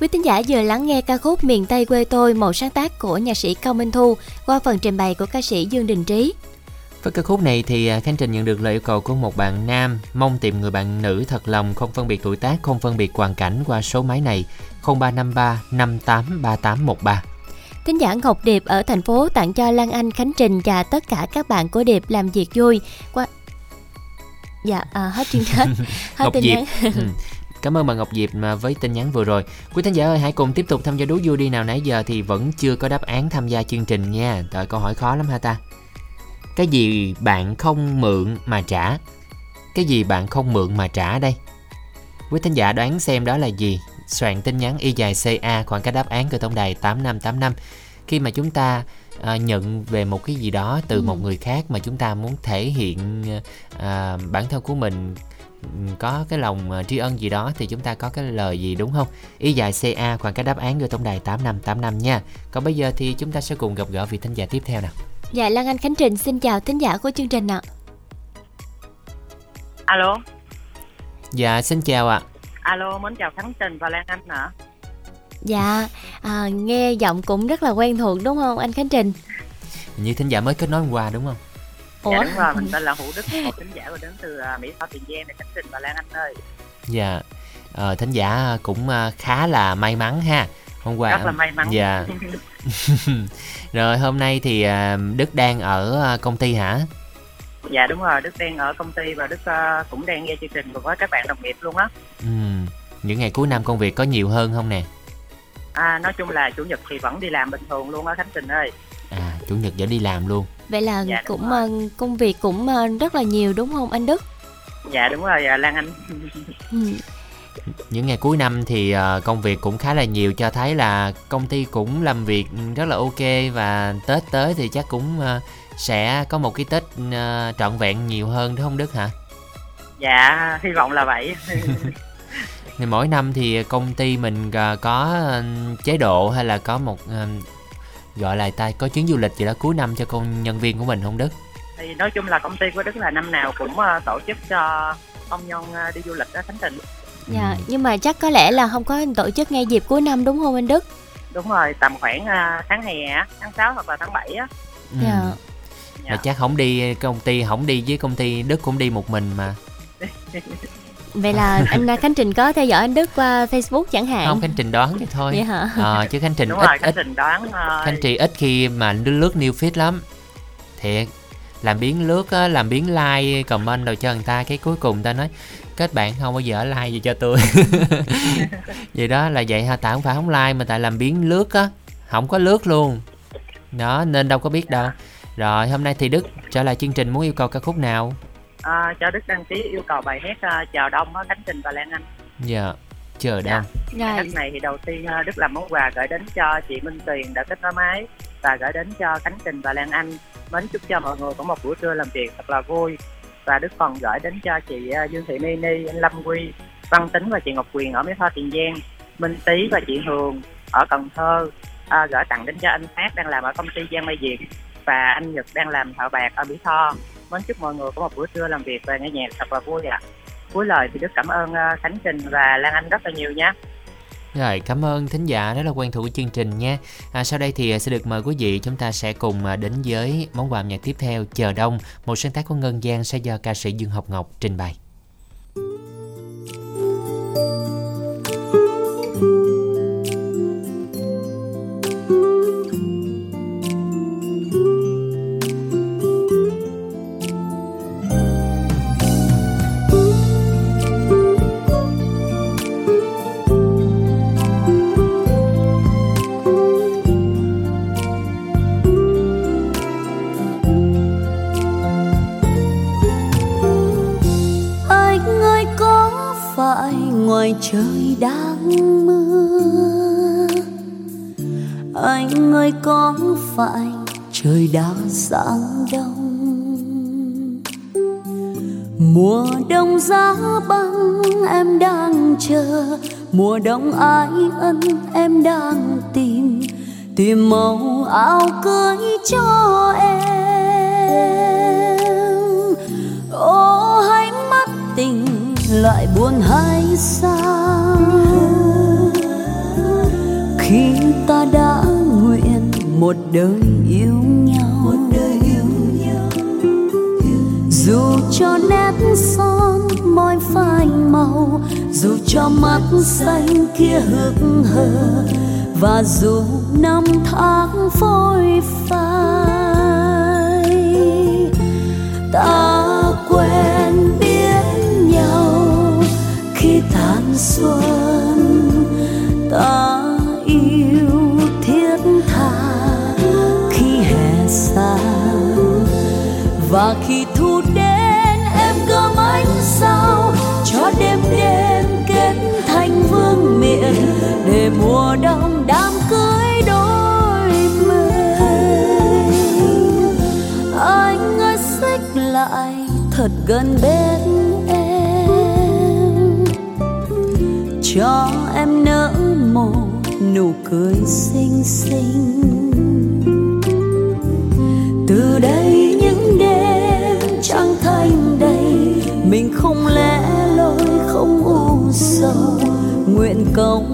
Quý tín giả vừa lắng nghe ca khúc Miền Tây quê tôi, một sáng tác của nhạc sĩ Cao Minh Thu qua phần trình bày của ca sĩ Dương Đình Trí. Với ca khúc này thì à, Khánh Trình nhận được lời yêu cầu của một bạn nam mong tìm người bạn nữ thật lòng không phân biệt tuổi tác, không phân biệt hoàn cảnh qua số máy này 0353 583813. Thính giả Ngọc Điệp ở thành phố tặng cho Lan Anh, Khánh Trình và tất cả các bạn của Điệp làm việc vui qua Dạ, à, hết chuyên hết. hết Ngọc tin nhắn. Cảm ơn bà Ngọc Diệp mà với tin nhắn vừa rồi. Quý thính giả ơi, hãy cùng tiếp tục tham gia đố vui đi nào nãy giờ thì vẫn chưa có đáp án tham gia chương trình nha. Đợi câu hỏi khó lắm ha ta. Cái gì bạn không mượn mà trả? Cái gì bạn không mượn mà trả đây? Quý thính giả đoán xem đó là gì? Soạn tin nhắn y dài CA khoảng cách đáp án của tổng đài 8585. Khi mà chúng ta à, nhận về một cái gì đó từ Ừ. một người khác mà chúng ta muốn thể hiện à, bản thân của mình có cái lòng à, tri ân gì đó thì chúng ta có cái lời gì đúng không? Y dài CA khoảng cách đáp án gửi tổng đài 8585 nha. Còn bây giờ thì chúng ta sẽ cùng gặp gỡ vị thính giả tiếp theo nào. Dạ, Lan Anh Khánh Trình xin chào thính giả của chương trình ạ. alo Dạ xin chào ạ. alo mến chào khánh trình và lan anh ạ Dạ, à, nghe giọng cũng rất là quen thuộc đúng không anh Khánh Trình? Như thính giả mới kết nối hôm qua đúng không? Ủa? dạ đúng rồi mình tên là hữu đức một khán giả và đến từ à, mỹ tho tiền giang để khánh trình và lan anh ơi Dạ. Ờ, thính giả cũng à, khá là may mắn ha. Hôm qua rất là may mắn Dạ. Rồi hôm nay thì à, Đức đang ở công ty hả? dạ đúng rồi đức đang ở công ty và đức cũng đang nghe chương trình cùng với các bạn đồng nghiệp luôn á Ừ. Những ngày cuối năm công việc có nhiều hơn không nè? à, nói chung là chủ nhật thì vẫn đi làm bình thường luôn á khánh trình ơi À, chủ nhật vẫn đi làm luôn. Vậy là Dạ, cũng rồi. ờ, công việc cũng ờ, rất là nhiều đúng không anh Đức? dạ đúng rồi à, lan anh Ừ. Những ngày cuối năm thì à, công việc cũng khá là nhiều cho thấy là công ty cũng làm việc rất là ok và Tết tới thì chắc cũng sẽ có một cái Tết trọn vẹn nhiều hơn đúng không Đức hả? dạ hy vọng là vậy Thì mỗi năm thì công ty mình à, có chế độ hay là có một gọi là ta có chuyến du lịch gì đó cuối năm cho công nhân viên của mình không Đức? thì nói chung là công ty của đức là năm nào cũng à, tổ chức cho công nhân à, đi du lịch đó khánh trình Dạ, nhưng mà chắc có lẽ là không có tổ chức ngay dịp cuối năm đúng không anh Đức? đúng rồi tầm khoảng à, tháng hè á, tháng 6 hoặc là tháng 7 á Ừ. Dạ. Mà chắc không đi công ty không đi với công ty Đức cũng đi một mình mà Vậy là anh ờ, Khánh Trình có theo dõi anh Đức qua Facebook chẳng hạn. không Khánh Trình đoán vậy thôi. Vậy hả? Ờ, chứ Khánh Trình đúng ít rồi khánh ít trình đoán à, Khánh Trì ít khi mà lướt new feed lắm. Thiệt làm biến lướt á làm biến like comment rồi cho người ta cái cuối cùng ta nói kết bạn không bao giờ like gì cho tôi. Vậy đó là vậy ha tại không phải không like mà tại làm biến lướt á không có lướt luôn. Đó nên đâu có biết đâu. Rồi hôm nay thì đức trở lại chương trình muốn yêu cầu ca khúc nào à, cho đức đăng ký yêu cầu bài hát uh, chào đông á cánh trình và lan anh. Dạ chờ đông bài hát này thì đầu tiên uh, đức làm món quà gửi đến cho chị minh tuyền đã kết nối máy và gửi đến cho cánh trình và lan anh. Mến chúc cho mọi người có một buổi trưa làm việc thật là vui. Và đức còn gửi đến cho chị uh, dương thị Nini, anh lâm quy văn tính và chị ngọc quyền ở mỹ tho tiền giang minh tý và chị hường ở cần thơ. À, gửi tặng đến cho anh phát đang làm ở công ty giang mai việt và anh nhật đang làm thợ bạc ở mỹ tho mến chúc mọi người có một buổi trưa làm việc và nghe nhạc thật là vui ạ cuối lời thì đức cảm ơn uh, khánh trình và lan anh rất là nhiều nhé Rồi, cảm ơn thính giả rất là quen thuộc của chương trình nha. À, sau đây thì ờ, sẽ được mời quý vị chúng ta sẽ cùng ờ, đến với món quà âm nhạc tiếp theo Chờ Đông, một sáng tác của Ngân Giang sẽ do ca sĩ Dương Học Ngọc trình bày. Ngoài trời đang mưa. Anh ơi, có phải trời đã sáng đông? Mùa đông giá băng em đang chờ. Mùa đông ái ân em đang tìm. Tìm màu áo cưới cho em. Lại buồn hay sao? Khi ta đã nguyện một đời yêu nhau một đời yêu nhau. dù cho nét son môi phai màu dù cho mắt xanh kia hững hờ và dù năm tháng phôi phai ta xuân, ta yêu thiết tha. Khi hè xa và khi thu đến, em gom ánh sao. Cho đêm đêm kết thành vương miện, để mùa đông đám cưới đôi mình. Anh ơi, xích lại thật gần bên cho em nở một nụ cười xinh xinh. Từ đây những đêm trăng thanh đầy, mình không lẽ loi, không u sầu. Nguyện cầu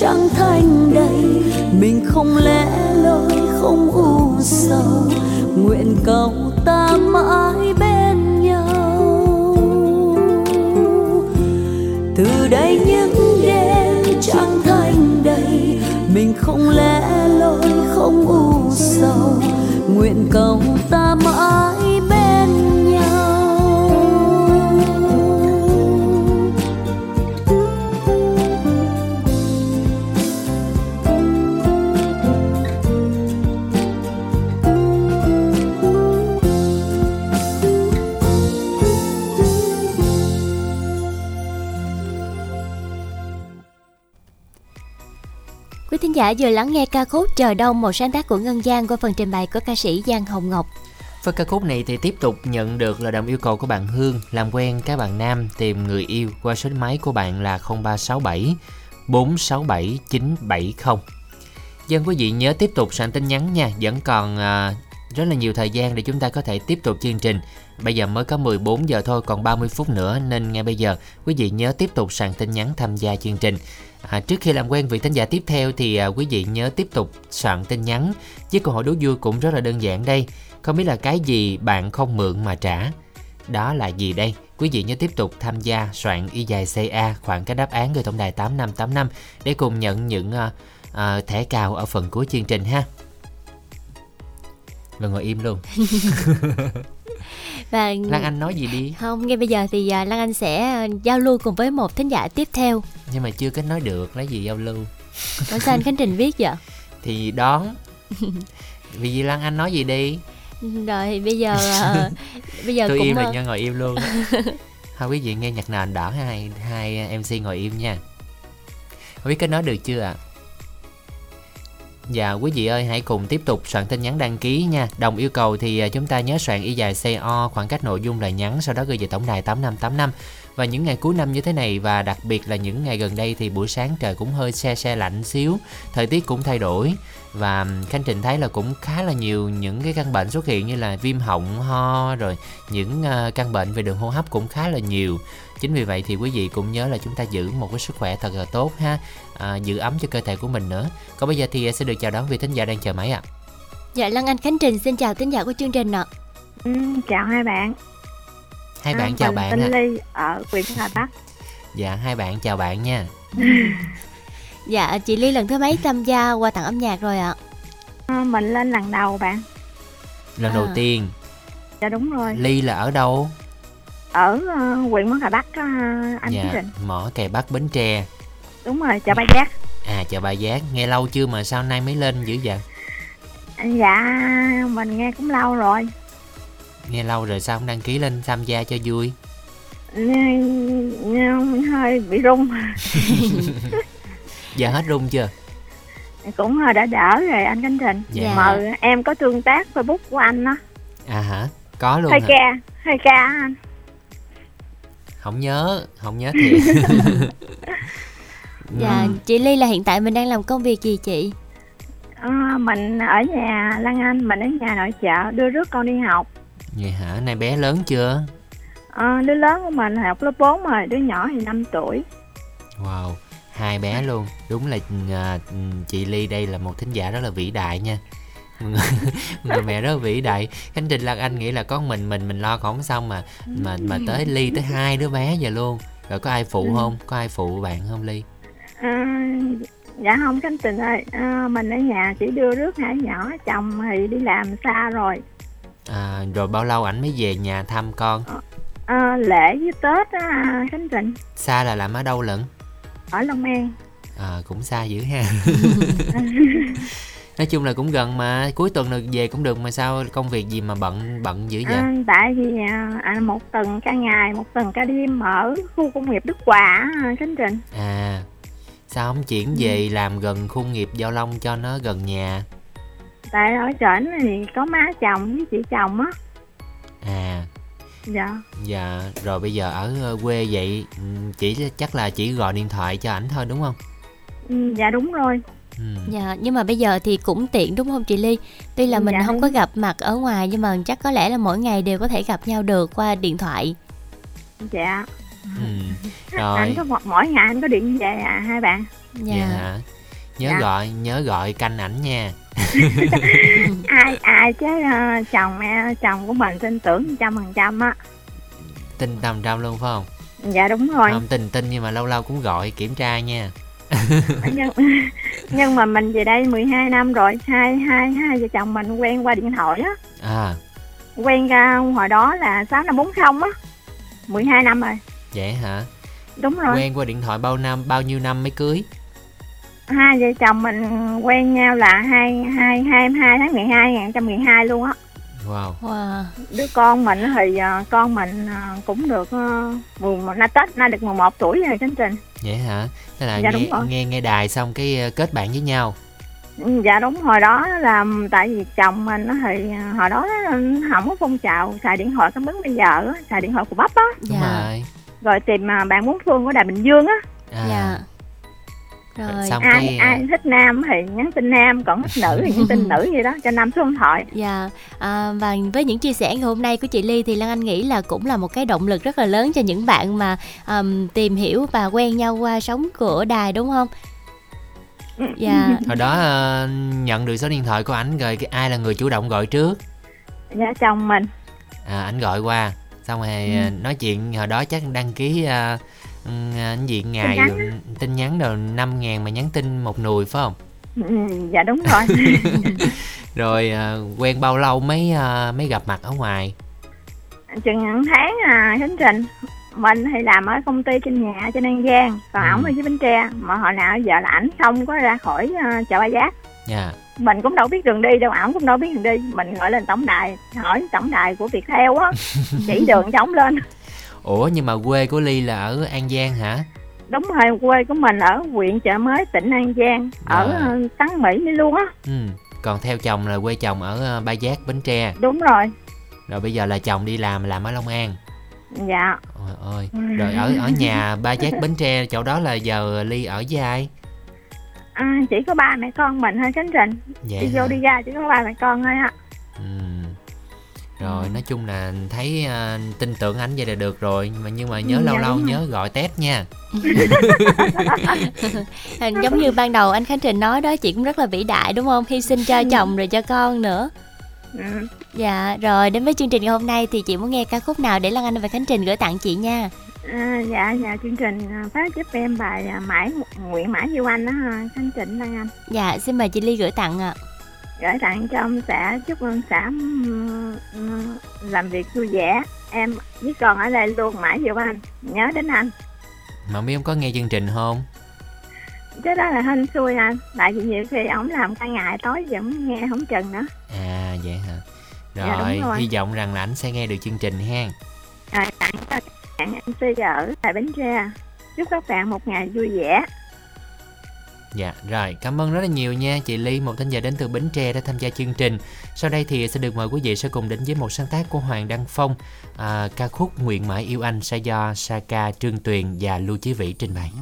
trăng thanh đầy. Mình không lẽ loi không u sầu, nguyện cầu ta mãi bên nhau. Từ đây những đêm trăng thanh đầy, mình không lẽ loi không u sầu, nguyện cầu giả vừa lắng nghe ca khúc Chờ Đông một sáng tác của Ngân Giang qua phần trình bày của ca sĩ Giang Hồng Ngọc. Với ca khúc này thì tiếp tục nhận được lời đồng yêu cầu của bạn Hương làm quen các bạn nam tìm người yêu qua số máy của bạn là 0367 467 970. Dân quý vị nhớ tiếp tục soạn tin nhắn nha, vẫn còn à, rất là nhiều thời gian để chúng ta có thể tiếp tục chương trình. Bây giờ mới có 14 giờ thôi, còn 30 phút nữa nên ngay bây giờ quý vị nhớ tiếp tục soạn tin nhắn tham gia chương trình. À, trước khi làm quen vị thính giả tiếp theo thì à, quý vị nhớ tiếp tục soạn tin nhắn với câu hỏi đố vui cũng rất là đơn giản đây. Không biết là cái gì bạn không mượn mà trả? Đó là gì đây? Quý vị nhớ tiếp tục tham gia soạn y dài CA khoảng cái đáp án gửi tổng đài 8585 để cùng nhận những à, à, thẻ cào ở phần cuối chương trình ha. Rồi ngồi im luôn. Và Lan Anh nói gì đi? không ngay bây giờ thì à, Lan Anh sẽ à, giao lưu cùng với một thính giả tiếp theo. Nhưng mà chưa kết nói được, lấy gì giao lưu? Ủa sao anh Khánh Trình biết vậy? Thì đón. Vì Lan Anh nói gì đi? Rồi bây giờ à, bây giờ Tôi cũng im là à, cho ngồi im luôn. Thôi quý vị nghe nhạc nền đỏ hai hai MC ngồi im nha. Không biết kết nói được chưa ạ? Dạ quý vị ơi hãy cùng tiếp tục soạn tin nhắn đăng ký nha. Đồng yêu cầu thì à, chúng ta nhớ soạn y dài CO khoảng cách nội dung là nhắn Sau đó gửi về tổng đài 8585 Và những ngày cuối năm như thế này và đặc biệt là những ngày gần đây thì buổi sáng trời cũng hơi xe xe lạnh xíu Thời tiết cũng thay đổi. Và khanh Khánh Trình thấy là cũng khá là nhiều những cái căn bệnh xuất hiện như là viêm họng, ho Rồi những à, căn bệnh về đường hô hấp cũng khá là nhiều. Chính vì vậy thì quý vị cũng nhớ là chúng ta giữ một cái sức khỏe thật là tốt ha à, Giữ ấm cho cơ thể của mình nữa Còn bây giờ thì sẽ được chào đón vị thính giả đang chờ máy ạ Dạ Lan Anh Khánh Trình xin chào thính giả của chương trình ạ. Ừ, chào hai bạn. Hai À, bạn chào mình bạn tên Ly ở huyện Hà Bắc. Dạ hai bạn chào bạn nha Dạ chị Ly lần thứ mấy tham gia qua tặng âm nhạc rồi ạ? À, mình lên lần đầu bạn. Lần À. đầu tiên Dạ đúng rồi. Ly là ở đâu? Ở ờ, huyện Mỏ Hà Bắc á, anh dạ Chí Định. mỏ kè Bắc Bến Tre Đúng rồi, chào ba giác. À chào bà Giác Nghe lâu chưa mà sao nay mới lên dữ vậy Dạ, mình nghe cũng lâu rồi. Nghe lâu rồi sao không đăng ký lên tham gia cho vui Nghe, nghe hơi bị rung. Giờ hết rung chưa cũng hơi đã đỡ rồi anh Khánh Trình. Dạ. Mà em có tương tác Facebook của anh đó. À hả Có luôn hả ca, hơi ca anh. Không nhớ Không nhớ thiệt Dạ Ừ. chị Ly là hiện tại mình đang làm công việc gì chị? À, mình ở nhà Lan Anh, mình ở nhà nội trợ đưa rước con đi học. Vậy hả Nay bé lớn chưa À, đứa lớn của mình học lớp 4 rồi, đứa nhỏ thì 5 tuổi. Wow, hai bé luôn. Đúng là à, chị Ly đây là một thính giả rất là vĩ đại nha. người mẹ rất là vĩ đại. Khánh Trình Lan Anh nghĩ là có mình mình mình lo không xong mà mà mà tới Ly tới hai đứa bé giờ luôn. Rồi có ai phụ không? Có ai phụ bạn không Ly? À, dạ không Khánh Trình ơi, à, mình ở nhà chỉ đưa rước hai nhỏ, chồng thì đi làm xa rồi. À, rồi bao lâu ảnh mới về nhà thăm con? À, lễ với Tết á Khánh Trình, Xa là làm ở đâu lận? ở Long An. À, cũng xa dữ ha. Nói chung là cũng gần mà cuối tuần rồi về cũng được mà sao công việc gì mà bận bận dữ vậy? À, tại vì à, à, một tuần cả ngày, một tuần cả đêm ở khu công nghiệp Đức Hòa Khánh Trình. À, sao không chuyển về làm gần khu nghiệp Giao Long cho nó gần nhà? Tại ở trển thì có má chồng với chị chồng á. À, Dạ. dạ, rồi bây giờ ở ờ, quê vậy ừ, chỉ chắc là chỉ gọi điện thoại cho ảnh thôi đúng không? Ừ, dạ đúng rồi. Ừ. Dạ nhưng mà bây giờ thì cũng tiện đúng không chị Ly? Tuy là mình Dạ, không có gặp mặt ở ngoài nhưng mà chắc có lẽ là mỗi ngày đều có thể gặp nhau được qua điện thoại. Dạ. Ừ. Rồi, Anh có một mỗi ngày anh có điện về à hai bạn. dạ hả? Nhớ Dạ. gọi, nhớ gọi canh ảnh nha. ai ai chứ ờ, chồng em chồng của mình tin tưởng trăm phần trăm á. Tin trăm trăm luôn phải không? Dạ đúng rồi. Không tin tin nhưng mà lâu lâu cũng gọi kiểm tra nha. nhưng nhưng mà mình về đây 12 năm rồi hai hai hai vợ chồng mình quen qua điện thoại á À, quen ra hồi đó là 6540 á 12 năm rồi vậy hả? đúng rồi Quen qua điện thoại bao năm, bao nhiêu năm mới cưới? hai vợ chồng mình quen nhau là hai hai hai hai tháng 12 2012 luôn á Wow. Wow. đứa con mình thì ờ, con mình ờ, cũng được uh, mùa nay tết nay được 11 tuổi rồi Khánh Trình Vậy hả? Thế là Dạ, nghe đúng rồi. nghe nghe đài xong cái ờ, kết bạn với nhau. dạ đúng hồi đó là tại vì chồng mình nó thì hồi đó không có phong trào xài điện thoại cảm ứng bây giờ xài điện thoại của bắp á đúng rồi rồi tìm à, bạn muốn phương của đài bình dương á. À, dạ. Rồi. Xong ai cái ai thích nam thì nhắn tin nam còn thích nữ thì nhắn tin nữ vậy đó cho nam số điện thoại. Dạ, à, và với những chia sẻ ngày hôm nay của chị Ly thì Lan Anh nghĩ là cũng là một cái động lực rất là lớn cho những bạn mà ừm, tìm hiểu và quen nhau qua sóng của đài đúng không? Dạ, hồi đó ờ, nhận được số điện thoại của ảnh rồi cái ai là người chủ động gọi trước? Dạ chồng mình. À, ảnh gọi qua xong rồi Ừ. ờ, nói chuyện hồi đó chắc đăng ký uh, cái gì ngày nhắn. tin nhắn rồi năm ngàn mà nhắn tin một nùi phải không? Ừ, dạ đúng rồi. Rồi ờ, quen bao lâu mới ờ, mới gặp mặt ở ngoài? Chừng tháng à khánh trình. Mình thì làm ở công ty trên nhà trên an giang còn Ừ. ổng ở dưới bến tre. Mà hồi nào giờ là ảnh không có ra khỏi à, chợ ba giác. Dạ mình cũng đâu biết đường đi đâu ổng cũng đâu biết đường đi. Mình gọi lên tổng đài hỏi tổng đài của Viettel á chỉ đường cho ổng lên. Ủa nhưng mà quê của ly là ở an giang hả? Đúng rồi quê của mình ở huyện chợ mới tỉnh an giang ở ờ, tấn mỹ mới luôn á. Ừ còn theo chồng là quê chồng ở ờ, ba giác bến tre. Đúng rồi. Rồi bây giờ là chồng đi làm làm ở long an. Dạ. Ôi ơi rồi ở ở nhà ba giác bến tre chỗ đó là giờ ly ở với ai à, chỉ có ba mẹ con mình thôi khánh trình Vậy đi vô đi ra chỉ có ba mẹ con thôi á Ừ. Rồi nói chung là thấy ờ, tin tưởng ảnh vậy là được rồi mà nhưng mà nhớ Ừ, lâu dạ, lâu nhớ gọi test nha. giống như ban đầu anh Khánh Trình nói đó chị cũng rất là vĩ đại đúng không? Hy sinh cho chồng rồi cho con nữa. ừ. Dạ, rồi đến với chương trình ngày hôm nay thì chị muốn nghe ca khúc nào để Lan Anh và Khánh Trình gửi tặng chị nha. À, dạ dạ chương trình à, phát giúp em bài à, mãi nguyện mãi yêu anh đó ha, khánh trình đăng anh Dạ, xin mời chị Ly gửi tặng ạ. gửi tặng cho ông xã chúc ông xã ừm, ừm, làm việc vui vẻ em với con ở đây luôn mãi yêu anh nhớ đến anh Mà không biết ông có nghe chương trình không? cái đó là hên xui anh tại vì nhiều khi ổng làm cả ngày tối vẫn nghe không chừng nữa À vậy hả? Dạ, Rồi, rồi. hy vọng rằng là ảnh sẽ nghe được chương trình ha. rồi tặng cho bạn MC ở tại Bến Tre. Chúc các bạn một ngày vui vẻ. Dạ, rồi, cảm ơn rất là nhiều nha. Chị Ly, một thính giả đến từ Bến Tre đã tham gia chương trình. Sau đây thì sẽ được mời quý vị sẽ cùng đến với một sáng tác của Hoàng Đăng Phong, à, ca khúc Nguyện mãi yêu anh sẽ do Saka Trương Tuyền và Lưu Chí Vĩ trình bày.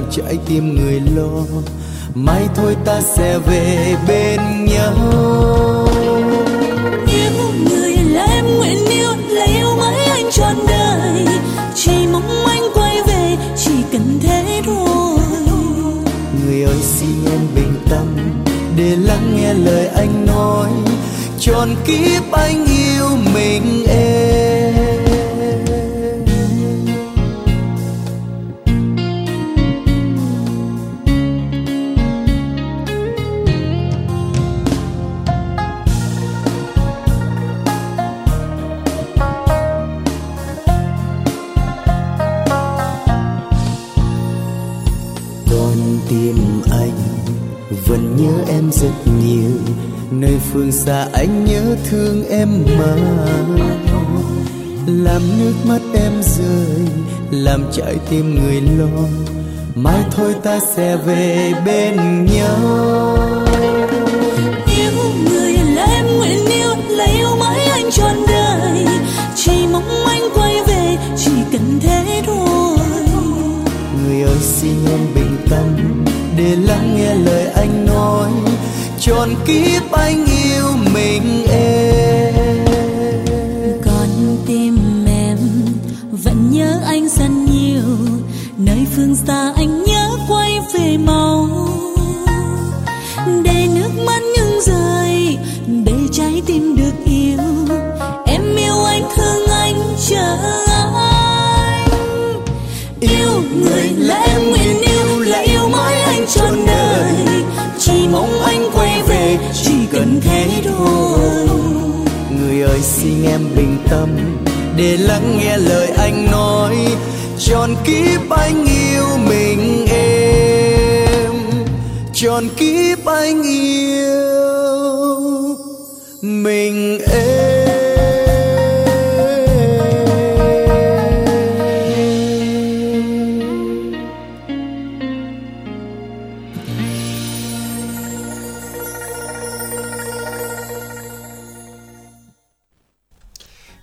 Làm trái tim người lo. Mai thôi ta sẽ về bên nhau. Yêu người là em nguyện yêu là yêu mãi anh trọn đời. Chỉ mong anh quay về chỉ cần thế thôi. Người ơi xin em bình tâm để lắng nghe lời anh nói. Trọn kiếp anh yêu mình em thương em mà làm nước mắt em rơi làm trái tim người lo. Mai thôi ta sẽ về bên nhau. Yêu người là em nguyện yêu là yêu mãi anh trọn đời. Chỉ mong anh quay về chỉ cần thế thôi. Người ơi xin em bình tâm để lắng nghe lời trọn kiếp anh yêu mình em đời xin em bình tâm để lắng nghe lời anh nói. Tròn kiếp anh yêu mình em, tròn kiếp anh yêu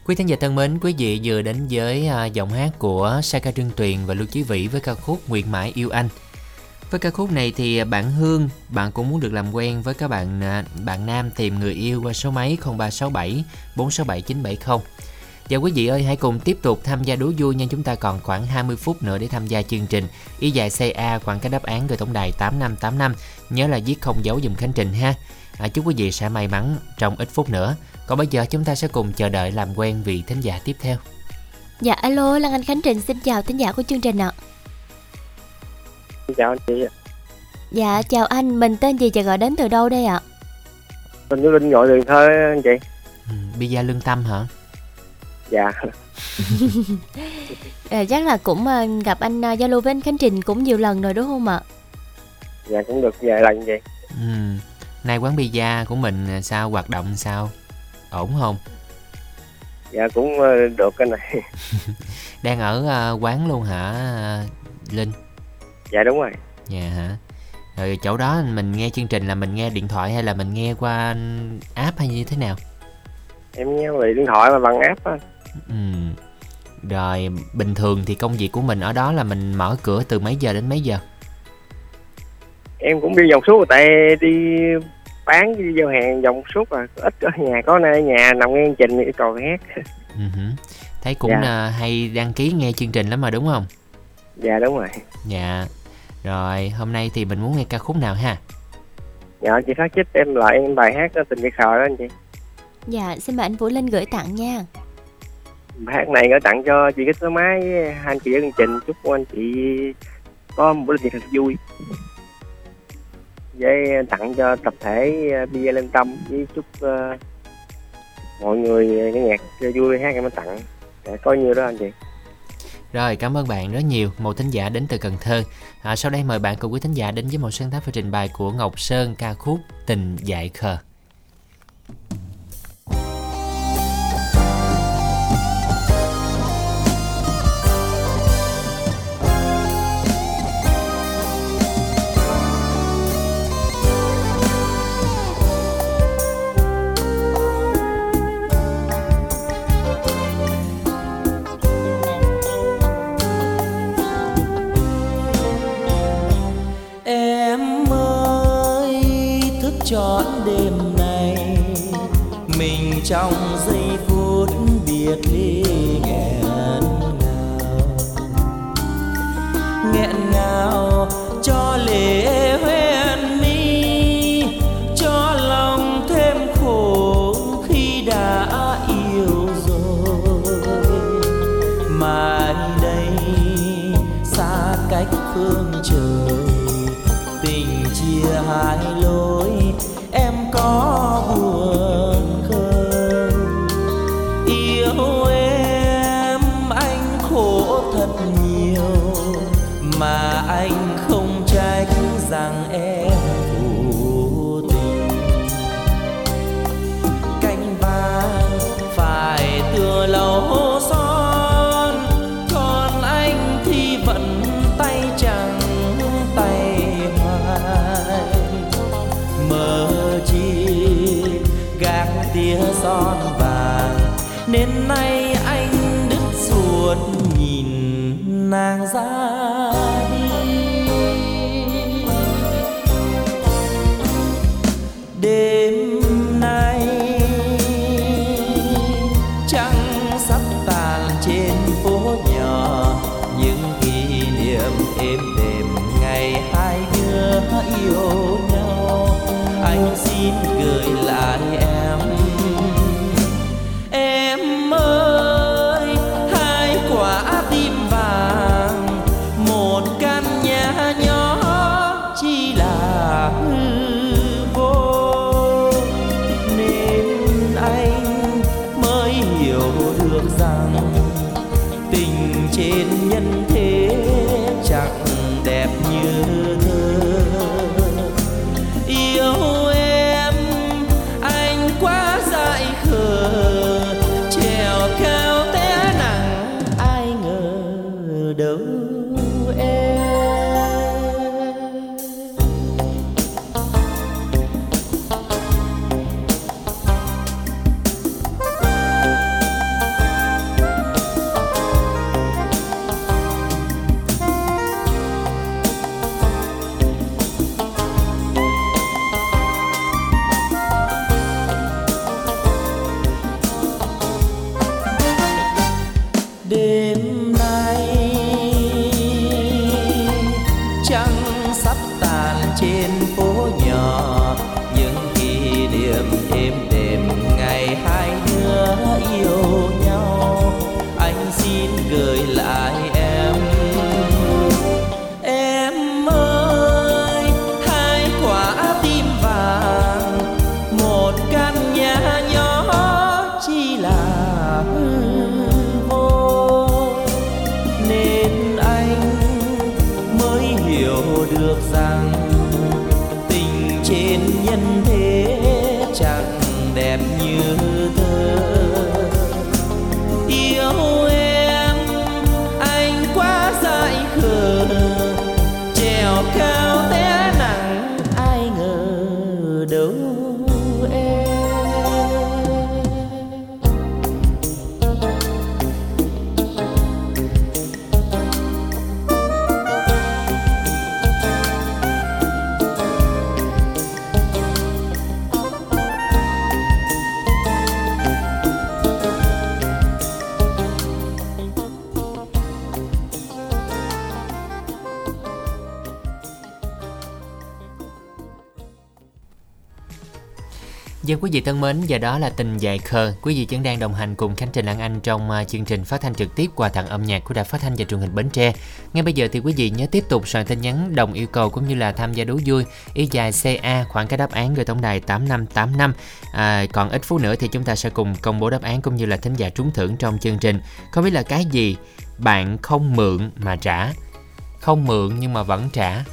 Quý thính giả thân mến, quý vị vừa đến với à, giọng hát của Saka Trương Tuyền và Lưu Chí Vĩ với ca khúc Nguyện Mãi Yêu Anh. Với ca khúc này thì à, bạn Hương, bạn cũng muốn được làm quen với các bạn à, bạn nam tìm người yêu qua số máy 0367 467 970. Và quý vị ơi hãy cùng tiếp tục tham gia đố vui nha chúng ta còn khoảng 20 phút nữa để tham gia chương trình. Y dài CA khoảng cái đáp án gửi tổng đài 8585. Nhớ là viết không dấu dùm Khánh Trình ha. À, chúc quý vị sẽ may mắn trong ít phút nữa. Còn bây giờ chúng ta sẽ cùng chờ đợi làm quen vị thính giả tiếp theo. Dạ alo Lan Anh Khánh Trình xin chào thính giả của chương trình ạ. Xin chào anh chị Dạ chào anh, mình tên gì và gọi đến từ đâu đây ạ? Mình với Linh gọi Cần Thơ anh chị Ừ, Bia lương tâm hả? Dạ À, chắc là cũng ờ, gặp anh ờ, giao lưu với anh Khánh Trình cũng nhiều lần rồi đúng không ạ? Dạ cũng được vài lần vậy Ừ. Nay quán pizza của mình à, sao hoạt động sao? Ổn không? Dạ cũng ờ, được cái này Đang ở à, quán luôn hả à, Linh? Dạ đúng rồi Dạ hả? Rồi chỗ đó mình nghe chương trình là mình nghe điện thoại hay là mình nghe qua app hay như thế nào? Em nghe về điện thoại mà bằng app á Ừ. Rồi bình thường thì công việc của mình ở đó là mình mở cửa từ mấy giờ đến mấy giờ? Em cũng đi vòng suốt tại đi bán đi giao hàng vòng suốt à ít ở nhà có nơi nhà nằm nghe trình thì còn hát Ừ. Thấy cũng Dạ. à, hay đăng ký nghe chương trình lắm mà đúng không? Dạ đúng rồi Dạ. Rồi hôm nay thì mình muốn nghe ca khúc nào ha? Dạ chị phát chích em lại em bài hát đó, tình biệt khờ đó anh chị Dạ xin mời anh Vũ Linh gửi tặng nha. Bài hát này gửi tặng cho chị cái số máy với hai anh chị ở chương trình chúc anh chị có một buổi làm việc thật vui với ờ, tặng cho tập thể ờ, bia Lân tâm với chúc uh, mọi người nghe nhạc chơi vui hát em mới tặng. Để có nhiêu đó anh chị? Rồi cảm ơn bạn rất nhiều. Một thính giả đến từ Cần Thơ. À, Sau đây mời bạn cùng quý thính giả đến với một sáng tác và trình bày của Ngọc Sơn ca khúc Tình Dại Khờ. Trọn đêm này Mình trong giây phút biệt ly. Quý vị thân mến, giờ đó là tình dài khờ. Quý vị vẫn đang đồng hành cùng Khánh Trình Lan Anh trong à, chương trình phát thanh trực tiếp quà tặng âm nhạc của Đài Phát thanh và Truyền hình Bến Tre. Ngay bây giờ thì quý vị nhớ tiếp tục soạn tin nhắn đồng yêu cầu cũng như là tham gia đố vui ý dài CA khoảng cái đáp án gửi tổng đài 8585. À, còn ít phút nữa thì chúng ta sẽ cùng công bố đáp án cũng như là thính giả trúng thưởng trong chương trình. Không biết là cái gì bạn không mượn mà trả, không mượn nhưng mà vẫn trả.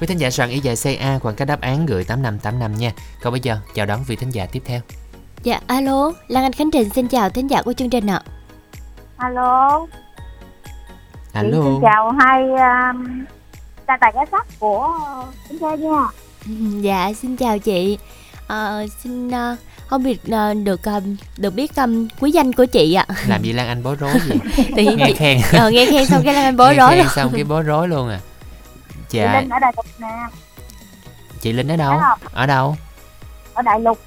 Quý thính giả soạn ý dài CA khoảng các đáp án gửi 8585 nha. Còn bây giờ chào đón vị thính giả tiếp theo. Dạ, alo, Lan Anh Khánh Trình xin chào thính giả của chương trình ạ. alo Chị Alo. xin chào hai um, gia tài giá sắc của chúng ta nha Dạ, xin chào chị. Ờ, xin ờ, không biết ờ, được ờ, được biết um, quý danh của chị ạ. Làm gì Lan Anh bối rối gì? Thì nghe chị- khen. ờ, nghe khen xong cái Lan Anh bối Nghe rối khen luôn. xong cái bối rối luôn à. Chị Linh ở Đại Lục nè chị Linh ở đâu? Ở đâu? ở Đại Lục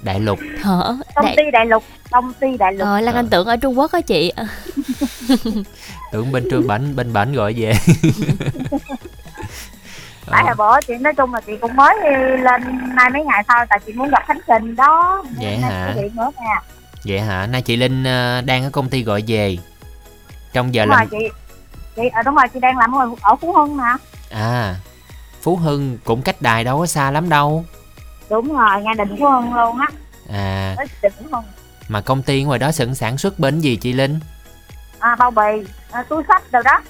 Đại Lục. Hở? công Đại... ty Đại Lục công ty Đại Lục Ờ, Lan Anh tưởng ở Trung Quốc á chị. Tưởng bên trường bển bên bển gọi về. tại hồi bữa chị nói chung là chị cũng mới lên nay mấy ngày thôi tại chị muốn gặp Khánh Trình đó Vậy Nên hả? nữa nè Vậy hả? Nay chị Linh ờ, đang ở công ty gọi về. Trong giờ đúng rồi làm chị chị ở đúng rồi chị đang làm ở, ở Phú Hưng nè à Phú Hưng cũng cách đài đâu có xa lắm đâu. đúng rồi ngay định Phú Hưng luôn á À mà công ty ngoài đó sản sản xuất bến gì chị Linh? à, bao bì à, túi sách đâu đó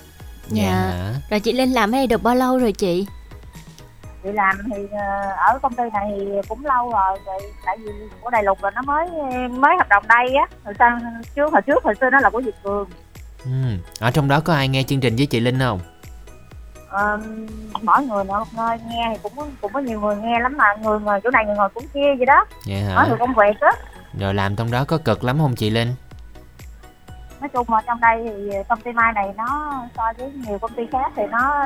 Dạ. hả? Rồi chị Linh làm ở đây được bao lâu rồi chị? chị làm thì ờ, ở công ty này thì cũng lâu rồi rồi tại vì của Đại Lục là nó mới mới hợp đồng đây á hồi sau trước hồi trước hồi xưa nó là của Việt Cường Ừ. Ở trong đó có ai nghe chương trình với chị Linh không? Mỗi người ở một nơi nghe thì cũng cũng có nhiều người nghe lắm mà người ngồi chỗ này người ngồi cũng kia vậy đó Vậy mỗi hả? người công việc á Rồi làm trong đó có cực lắm không chị Linh? nói chung mà trong đây thì công ty mai này nó so với nhiều công ty khác thì nó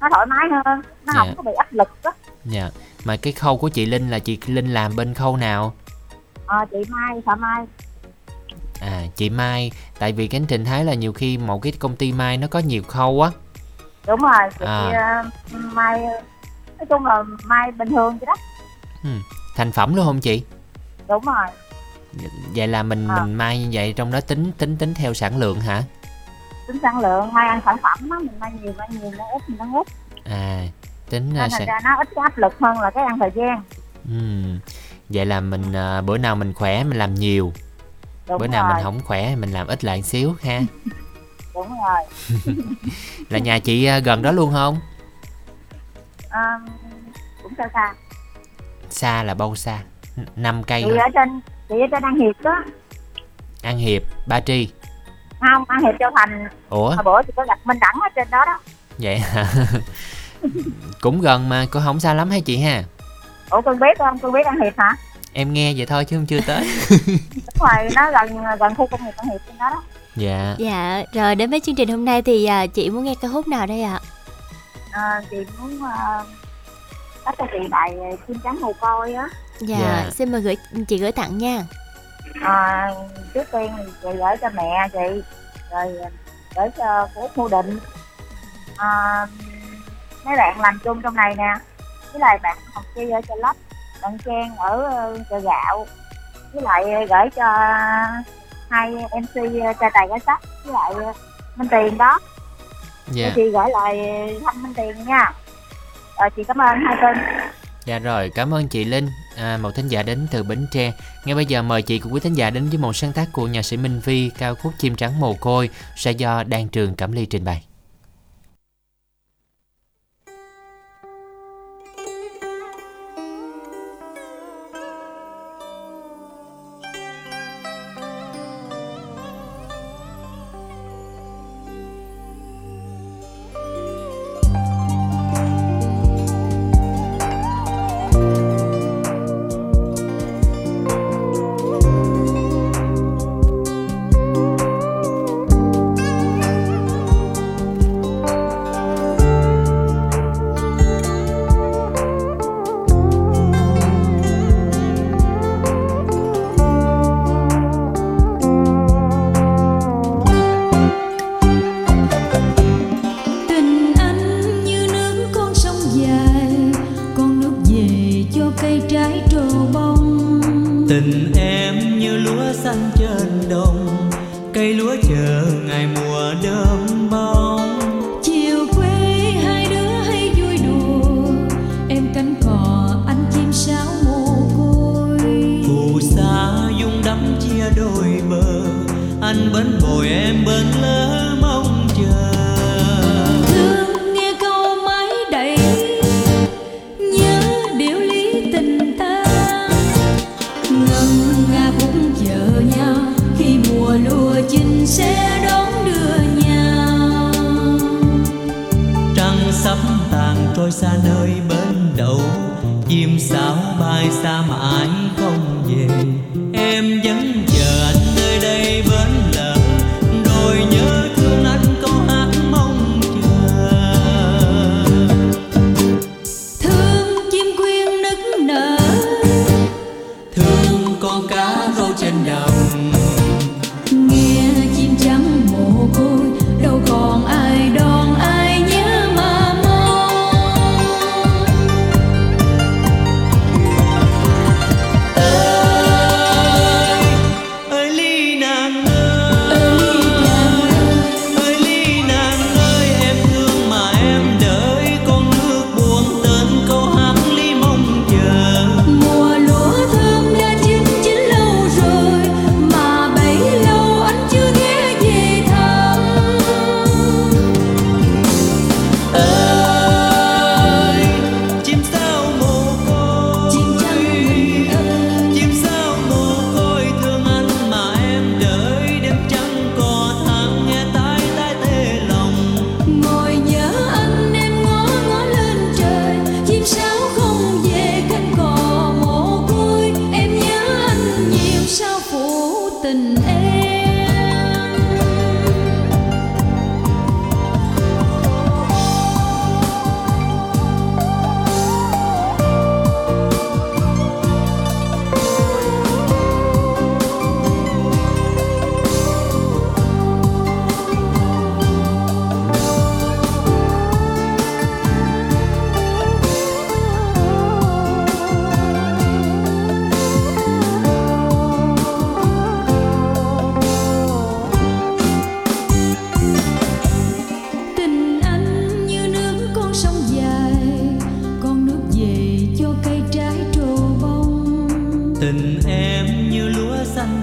nó thoải mái hơn nó Dạ. không có bị áp lực á Dạ. Mà cái khâu của chị Linh là chị Linh làm bên khâu nào? Ờ, chị Mai Phạm Mai À chị Mai, tại vì cái trình thấy là nhiều khi một cái công ty Mai nó có nhiều khâu á. Đúng rồi chị À. ờ, mai nói chung là mai bình thường vậy đó. Ừ. thành phẩm luôn không chị? Đúng rồi. Vậy là mình À. mình mai như vậy trong đó tính tính tính theo sản lượng hả? Tính sản lượng mai ăn sản phẩm á mình mai nhiều mai nhiều mai ít thì nó ít à tính à, sản ra nó ít áp lực hơn là cái ăn thời gian. Ừm, vậy là mình à, bữa nào mình khỏe mình làm nhiều. Đúng bữa nào rồi. mình không khỏe mình làm ít lại xíu ha đúng rồi. Là nhà chị à, gần đó luôn không? À, cũng sao xa. Xa là bao xa? N- năm cây chị hả? ở trên chị ở trên An Hiệp đó. An Hiệp Ba Tri. Không An Hiệp Châu Thành. Ủa? Hồi bữa chị có gặp Minh Đẳng ở trên đó đó. Vậy hả? Cũng gần mà cũng không xa lắm hay chị ha? Ủa cưng biết không? Cưng biết An Hiệp hả? Em nghe vậy thôi chứ không chưa tới. Đúng rồi nó gần gần khu công nghiệp An Hiệp trên đó đó dạ Dạ, rồi đến với chương trình hôm nay thì à, chị muốn nghe ca khúc nào đây ạ? à, chị muốn uh, bắt cho chị bài chim trắng mồ côi á Dạ, Dạ. xin mời gửi chị gửi tặng nha. à, trước tiên thì chị gửi cho mẹ chị rồi gửi cho cô Út Mu Định à, mấy bạn làm chung trong này nè với lại bạn học chi ở chợ lấp bạn Trang ở ờ, chợ gạo với lại gửi cho hai MC trai tài gái sắc với lại ờ, Minh Tiền đó. Dạ. chị gửi lại thăm Minh Tiền nha. Rồi chị cảm ơn hai tên dạ rồi cảm ơn chị Linh. À, một thính giả đến từ Bến Tre. Ngay bây giờ mời chị cùng quý thính giả đến với một sáng tác của nhạc sĩ Minh Vi ca khúc chim trắng mồ côi sẽ do Đan Trường Cẩm Ly trình bày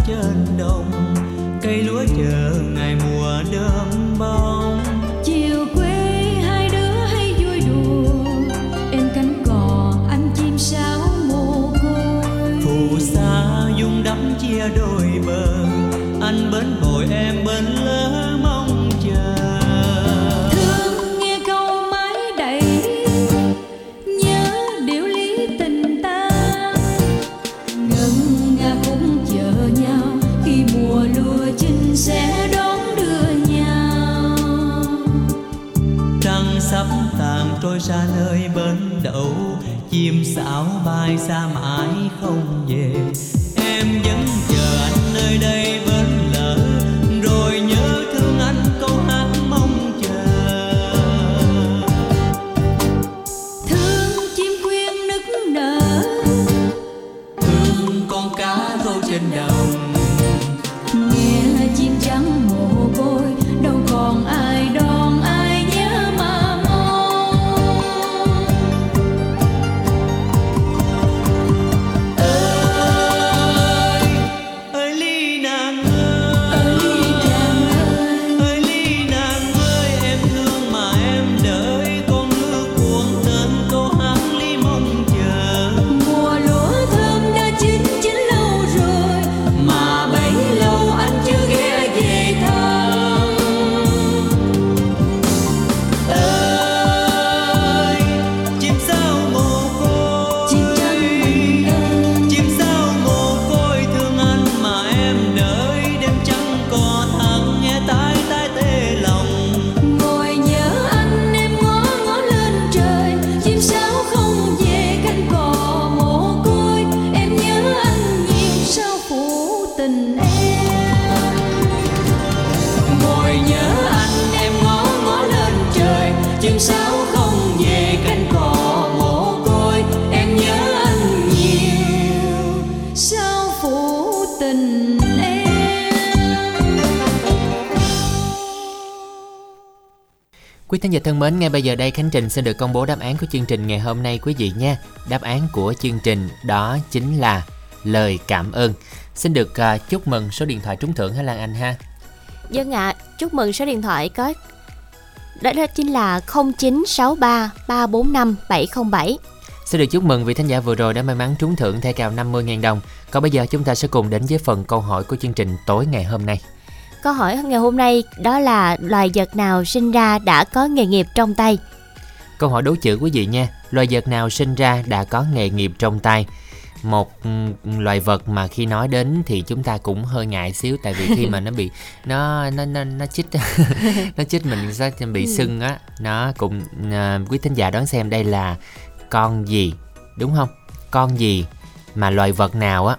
trên đồng cây lúa chờ chim bài bay xa mãi. Thân mến, ngay bây giờ đây Khánh Trình xin được công bố đáp án của chương trình ngày hôm nay quý vị nha. Đáp án của chương trình đó chính là lời cảm ơn. Xin được à, chúc mừng số điện thoại trúng thưởng hả Lan Anh ha. Dân ạ, chúc mừng số điện thoại có đó, đó chính là 0963 345 707. Xin được chúc mừng vị thính giả vừa rồi đã may mắn trúng thưởng thẻ cào 50.000 đồng. Còn bây giờ chúng ta sẽ cùng đến với phần câu hỏi của chương trình tối ngày hôm nay. Câu hỏi ngày hôm nay đó là loài vật nào sinh ra đã có nghề nghiệp trong tay? Câu hỏi đố chữ quý vị nha. Loài vật nào sinh ra đã có nghề nghiệp trong tay? Một ừ, loài vật mà khi nói đến thì chúng ta cũng hơi ngại xíu tại vì khi mà nó bị nó nó nó nó chích nó chích mình sẽ bị Ừ. sưng á. Nó cũng à, quý thính giả đoán xem đây là con gì, đúng không? Con gì mà loài vật nào á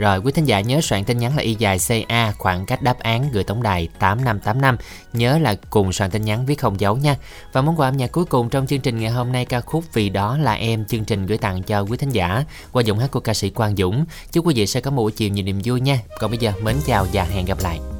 rồi, quý thính giả nhớ soạn tin nhắn là y dài CA khoảng cách đáp án gửi tổng đài 8585 Nhớ là cùng soạn tin nhắn viết không dấu nha. Và món quà âm nhạc cuối cùng trong chương trình ngày hôm nay ca khúc Vì đó là em, chương trình gửi tặng cho quý thính giả Qua giọng hát của ca sĩ Quang Dũng. Chúc quý vị sẽ có một buổi chiều nhiều niềm vui nha. Còn bây giờ, mến chào và hẹn gặp lại.